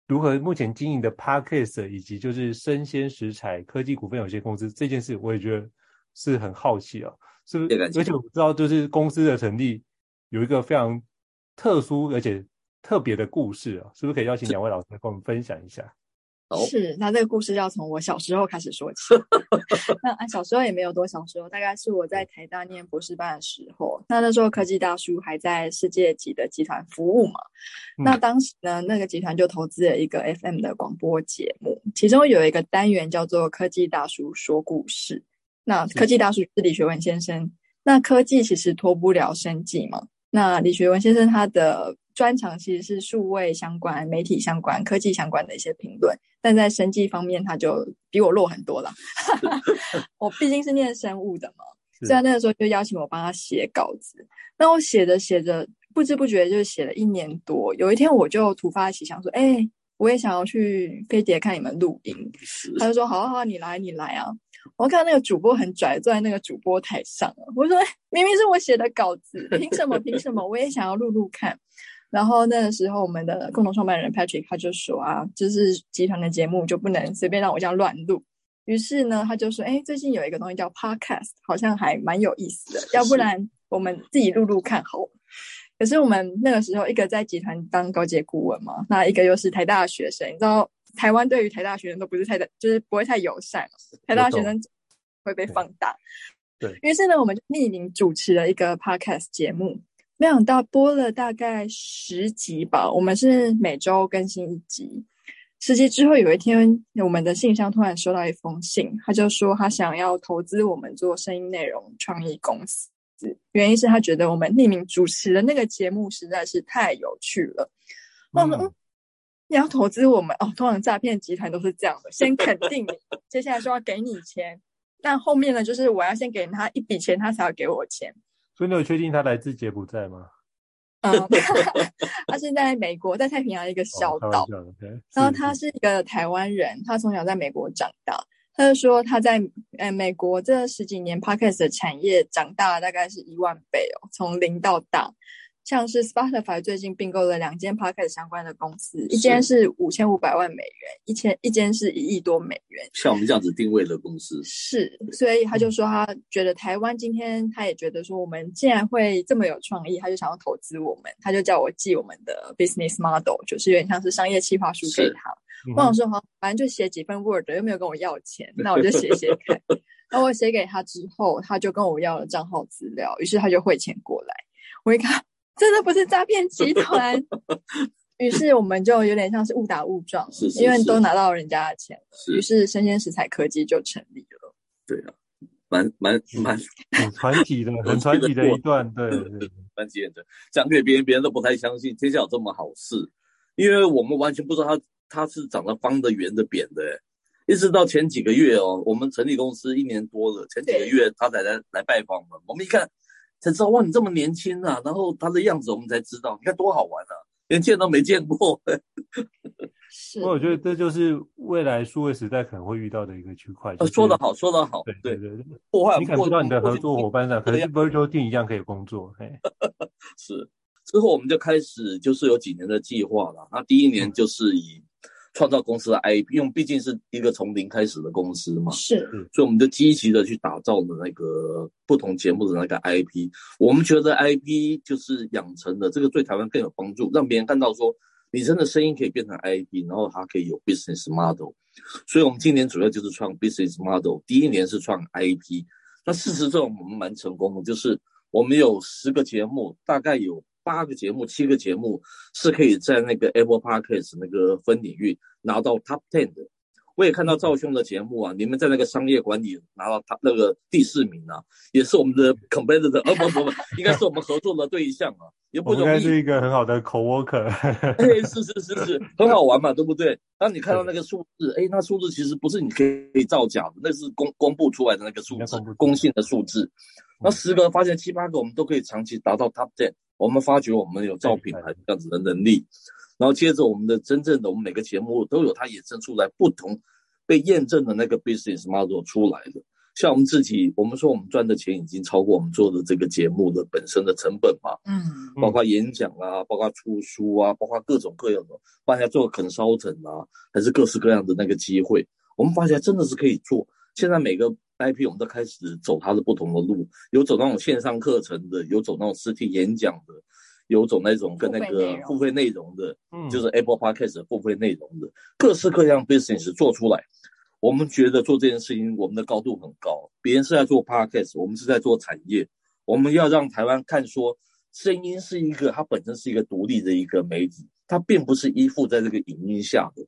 如何目前经营的 Podcast 以及就是生鲜食材科技股份有限公司这件事，我也觉得是很好奇啊，是不是？而且我知道，就是公司的成立有一个非常特殊而且特别的故事啊，是不是可以邀请两位老师跟我们分享一下？是，那这个故事要从我小时候开始说起。*laughs* 那小时候也没有多小时候，大概是我在台大念博士班的时候。那那时候科技大叔还在世界级的集团服务嘛。嗯、那当时呢，那个集团就投资了一个 FM 的广播节目，其中有一个单元叫做“科技大叔说故事”。那科技大叔是李学文先生。那科技其实脱不了生计嘛。那李学文先生他的。专长其实是数位相关、媒体相关、科技相关的一些评论，但在生计方面他就比我弱很多了。*laughs* 我毕竟是念生物的嘛，所以他那个时候就邀请我帮他写稿子。那我写着写着，不知不觉就写了一年多。有一天我就突发奇想说：“哎、欸，我也想要去飞碟看你们录音。”他就说：“好啊好啊，你来你来啊！”我看到那个主播很拽，坐在那个主播台上。我说：“明明是我写的稿子，凭什么？凭什么？我也想要录录看。”然后那个时候，我们的共同创办人 Patrick 他就说啊，就是集团的节目就不能随便让我这样乱录。于是呢，他就说，哎，最近有一个东西叫 Podcast，好像还蛮有意思的，要不然我们自己录录看好。可是我们那个时候，一个在集团当高阶顾问嘛，那一个又是台大的学生，你知道台湾对于台大学生都不是太的，就是不会太友善，台大学生会被放大。对。对。于是呢，我们就匿名主持了一个 Podcast 节目。没想到播了大概十集吧，我们是每周更新一集。十集之后，有一天我们的信箱突然收到一封信，他就说他想要投资我们做声音内容创意公司，原因是他觉得我们匿名主持的那个节目实在是太有趣了。嗯，嗯，你要投资我们哦？通常诈骗集团都是这样的，先肯定你，接下来说要给你钱，但后面呢，就是我要先给他一笔钱，他才要给我钱。所以你有确定他来自柬埔寨吗？嗯，*laughs* 他是在美国，在太平洋一个小岛。哦 okay. 然后他是一个台湾人，他从小在美国长大。他就说他在呃美国这十几年 Podcast 的产业长大了大概是一万倍哦，从零到大。像是 Spotify 最近并购了两间 Podcast 相关的公司，一间是五千五百万美元，一千一间是一亿多美元。像我们这样子定位的公司是，所以他就说他觉得台湾今天他也觉得说我们既然会这么有创意，他就想要投资我们，他就叫我寄我们的 business model，就是有点像是商业企划书给他。我想说好，反正就写几份 Word，又没有跟我要钱，那我就写写看。*laughs* 然后我写给他之后，他就跟我要了账号资料，于是他就汇钱过来。我一看。*laughs* 真的不是诈骗集团，*laughs* 于是我们就有点像是误打误撞，是是是因为都拿到人家的钱了，于是，生鲜食材科技就成立了。对啊，蛮蛮蛮 *laughs* 很传奇的，很传奇的一段，对对对，蛮惊人的。讲给别人，别人都不太相信，天下有这么好事，因为我们完全不知道他他是长得方的、圆的、扁的，一直到前几个月哦，我们成立公司一年多了，前几个月他才来来拜访我们，我们一看。才知道哇，你这么年轻啊！然后他的样子，我们才知道，你看多好玩啊，连见都没见过。是，我觉得这就是未来数位时代可能会遇到的一个区块。呃，说得好，说得好。对对对对，破坏你感觉到你的合作伙伴上，可能是 virtual team 一样可以工作。嘿，*laughs* 是。之后我们就开始就是有几年的计划了。那第一年就是以。创造公司的 IP，因为毕竟是一个从零开始的公司嘛，是，所以我们就积极的去打造的那个不同节目的那个 IP。我们觉得 IP 就是养成的，这个对台湾更有帮助，让别人看到说你真的声音可以变成 IP，然后它可以有 business model。所以我们今年主要就是创 business model，第一年是创 IP。那事实上我们蛮成功的，就是我们有十个节目，大概有。八个节目，七个节目是可以在那个 Apple Podcast 那个分领域拿到 Top Ten 的。我也看到赵兄的节目啊，你们在那个商业管理拿到他那个第四名啊，也是我们的 competitor，呃不不不，应该是我们合作的对象啊，也不容易。应该是一个很好的 coworker。哎，是是是是，很好玩嘛，对不对？当你看到那个数字，哎，那数字其实不是你可以造假的，那是公公布出来的那个数字，公信的数字。那十个发现七八个，我们都可以长期达到 Top Ten。我们发觉我们有造品牌这样子的能力，然后接着我们的真正的我们每个节目都有它衍生出来不同被验证的那个 business model 出来的。像我们自己，我们说我们赚的钱已经超过我们做的这个节目的本身的成本嘛，嗯，包括演讲啊，包括出书啊，包括各种各样的，帮人家做 consultant 啊，还是各式各样的那个机会，我们发现真的是可以做。现在每个 IP 我们都开始走它的不同的路，有走那种线上课程的，有走那种实体演讲的，有走那种跟那个付费内容的，嗯，就是 Apple Podcast 的付费内容的，各式各样 business 做出来。我们觉得做这件事情，我们的高度很高。别人是在做 Podcast，我们是在做产业。我们要让台湾看说，声音是一个，它本身是一个独立的一个媒体，它并不是依附在这个影音下的。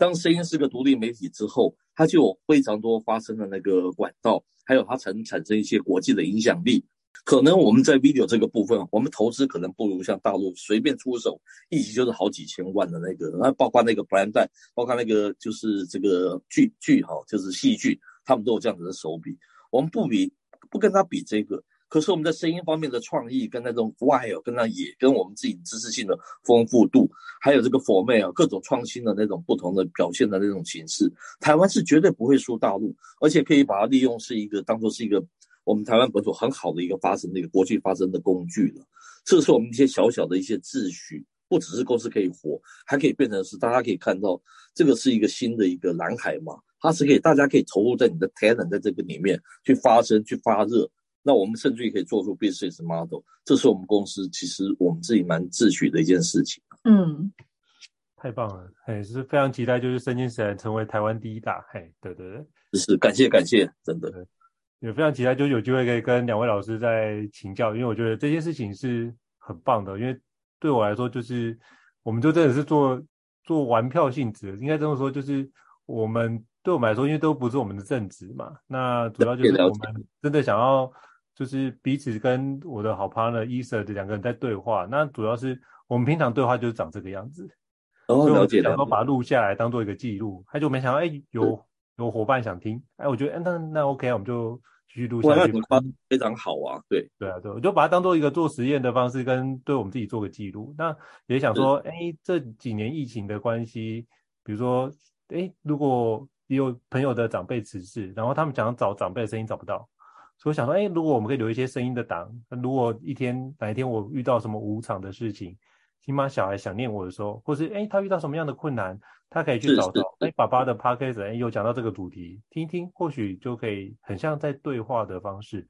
当声音是个独立媒体之后，它就有非常多发声的那个管道，还有它曾产生一些国际的影响力。可能我们在 video 这个部分，我们投资可能不如像大陆随便出手一集就是好几千万的那个，那包括那个 brand，包括那个就是这个剧剧哈，就是戏剧，他们都有这样子的手笔。我们不比，不跟他比这个。可是我们在声音方面的创意跟那种 wild 跟那也，跟我们自己知识性的丰富度，还有这个 format 啊，各种创新的那种不同的表现的那种形式，台湾是绝对不会输大陆，而且可以把它利用是一个当做是一个我们台湾本土很好的一个发声的一个国际发声的工具了。这是我们一些小小的一些秩序，不只是公司可以活，还可以变成是大家可以看到这个是一个新的一个蓝海嘛，它是可以大家可以投入在你的 talent 在这个里面去发声去发热。那我们甚至于可以做出 business model，这是我们公司其实我们自己蛮自诩的一件事情。嗯，太棒了，嘿，是非常期待，就是声鲜时代成为台湾第一大，嘿，对对对，是感谢感谢，真的，也非常期待，就有机会可以跟两位老师再请教，因为我觉得这件事情是很棒的，因为对我来说，就是我们就真的是做做玩票性质，应该这么说，就是我们对我们来说，因为都不是我们的正职嘛，那主要就是我们真的想要。就是彼此跟我的好 partner Ether 这两个人在对话，那主要是我们平常对话就是长这个样子，哦，了解了，然后把它录下来当做一个记录，他就没想到，哎、欸，有有伙伴想听，哎、欸，我觉得，哎、欸，那那 OK，我们就继续录下去，非常好啊，对。对啊，对，我就把它当做一个做实验的方式，跟对我们自己做个记录。那也想说，哎、欸，这几年疫情的关系，比如说，哎、欸，如果也有朋友的长辈辞世，然后他们想要找长辈的声音找不到。所以我想说，哎，如果我们可以留一些声音的档，如果一天哪一天我遇到什么无常的事情，起码小孩想念我的时候，或是哎他遇到什么样的困难，他可以去找到哎爸爸的 podcast，哎有讲到这个主题，听一听，或许就可以很像在对话的方式。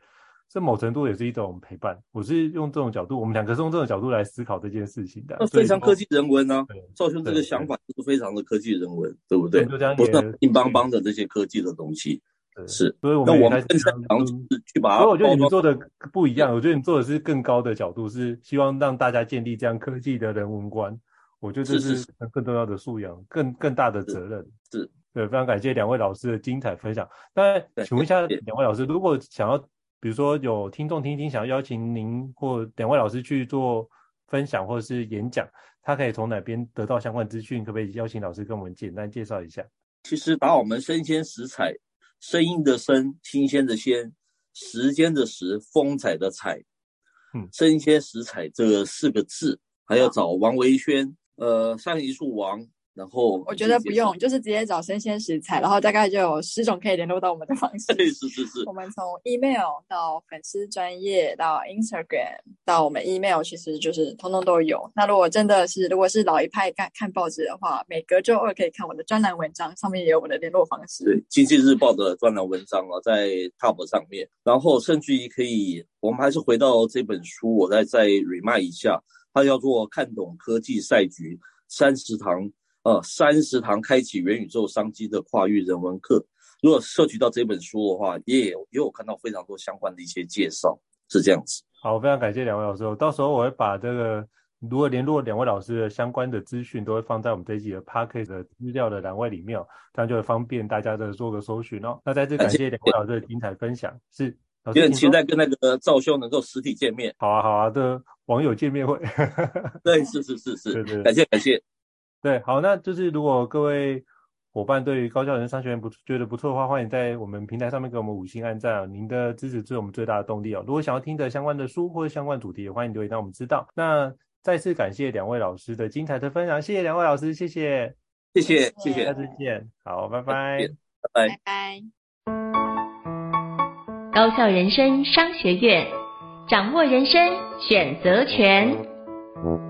这某程度也是一种陪伴。我是用这种角度，我们两个是用这种角度来思考这件事情的。那非常科技人文呢、啊？赵兄这个想法就是非常的科技人文，对不对？就这样不是硬邦邦的这些科技的东西。是，所以我们更擅长去把它。所以我觉得你们做的不一样，我觉得你做的是更高的角度，是希望让大家建立这样科技的人文观。我觉得这是更重要的素养，更更大的责任。是，是对，非常感谢两位老师的精彩分享。那请问一下两位老师，如果想要。比如说有听众听听，想要邀请您或两位老师去做分享或者是演讲，他可以从哪边得到相关资讯？可不可以邀请老师跟我们简单介绍一下？其实把我们生鲜时采，声音的声，新鲜的鲜，时间的时，风采的采，嗯，生鲜食材这四个字，还要找王维轩，呃，上一树王。然后我觉得不用，就是直接找生鲜食材，然后大概就有十种可以联络到我们的方式。是是是。我们从 email 到粉丝专业到 Instagram 到我们 email，其实就是通通都有。那如果真的是如果是老一派看看报纸的话，每隔周二可以看我的专栏文章，上面也有我的联络方式。对，《经济日报》的专栏文章啊，在 Top 上面。然后甚至于可以，我们还是回到这本书，我再再 remind 一下，它叫做《看懂科技赛局三十堂》。呃，三十堂开启元宇宙商机的跨域人文课。如果涉及到这本书的话，也有也有看到非常多相关的一些介绍，是这样子。好，非常感谢两位老师。到时候我会把这个如果联络两位老师的相关的资讯，都会放在我们这一集的 Podcast 的资料的栏位里面，这样就会方便大家的做个搜寻哦。那再次感谢两位老师的精彩分享。是，也很期待跟那个赵兄能够实体见面。好啊，好啊，的网友见面会。*laughs* 对，是是是是，对对对，感谢感谢。对，好，那就是如果各位伙伴对于高效人生商学院不觉得不错的话，欢迎在我们平台上面给我们五星按赞啊！您的支持是我们最大的动力哦。如果想要听的相关的书或者相关主题，也欢迎留言让我们知道。那再次感谢两位老师的精彩的分享，谢谢两位老师，谢谢，谢谢，谢谢，下次见，好，拜拜，拜拜，拜。高效人生商学院，掌握人生选择权。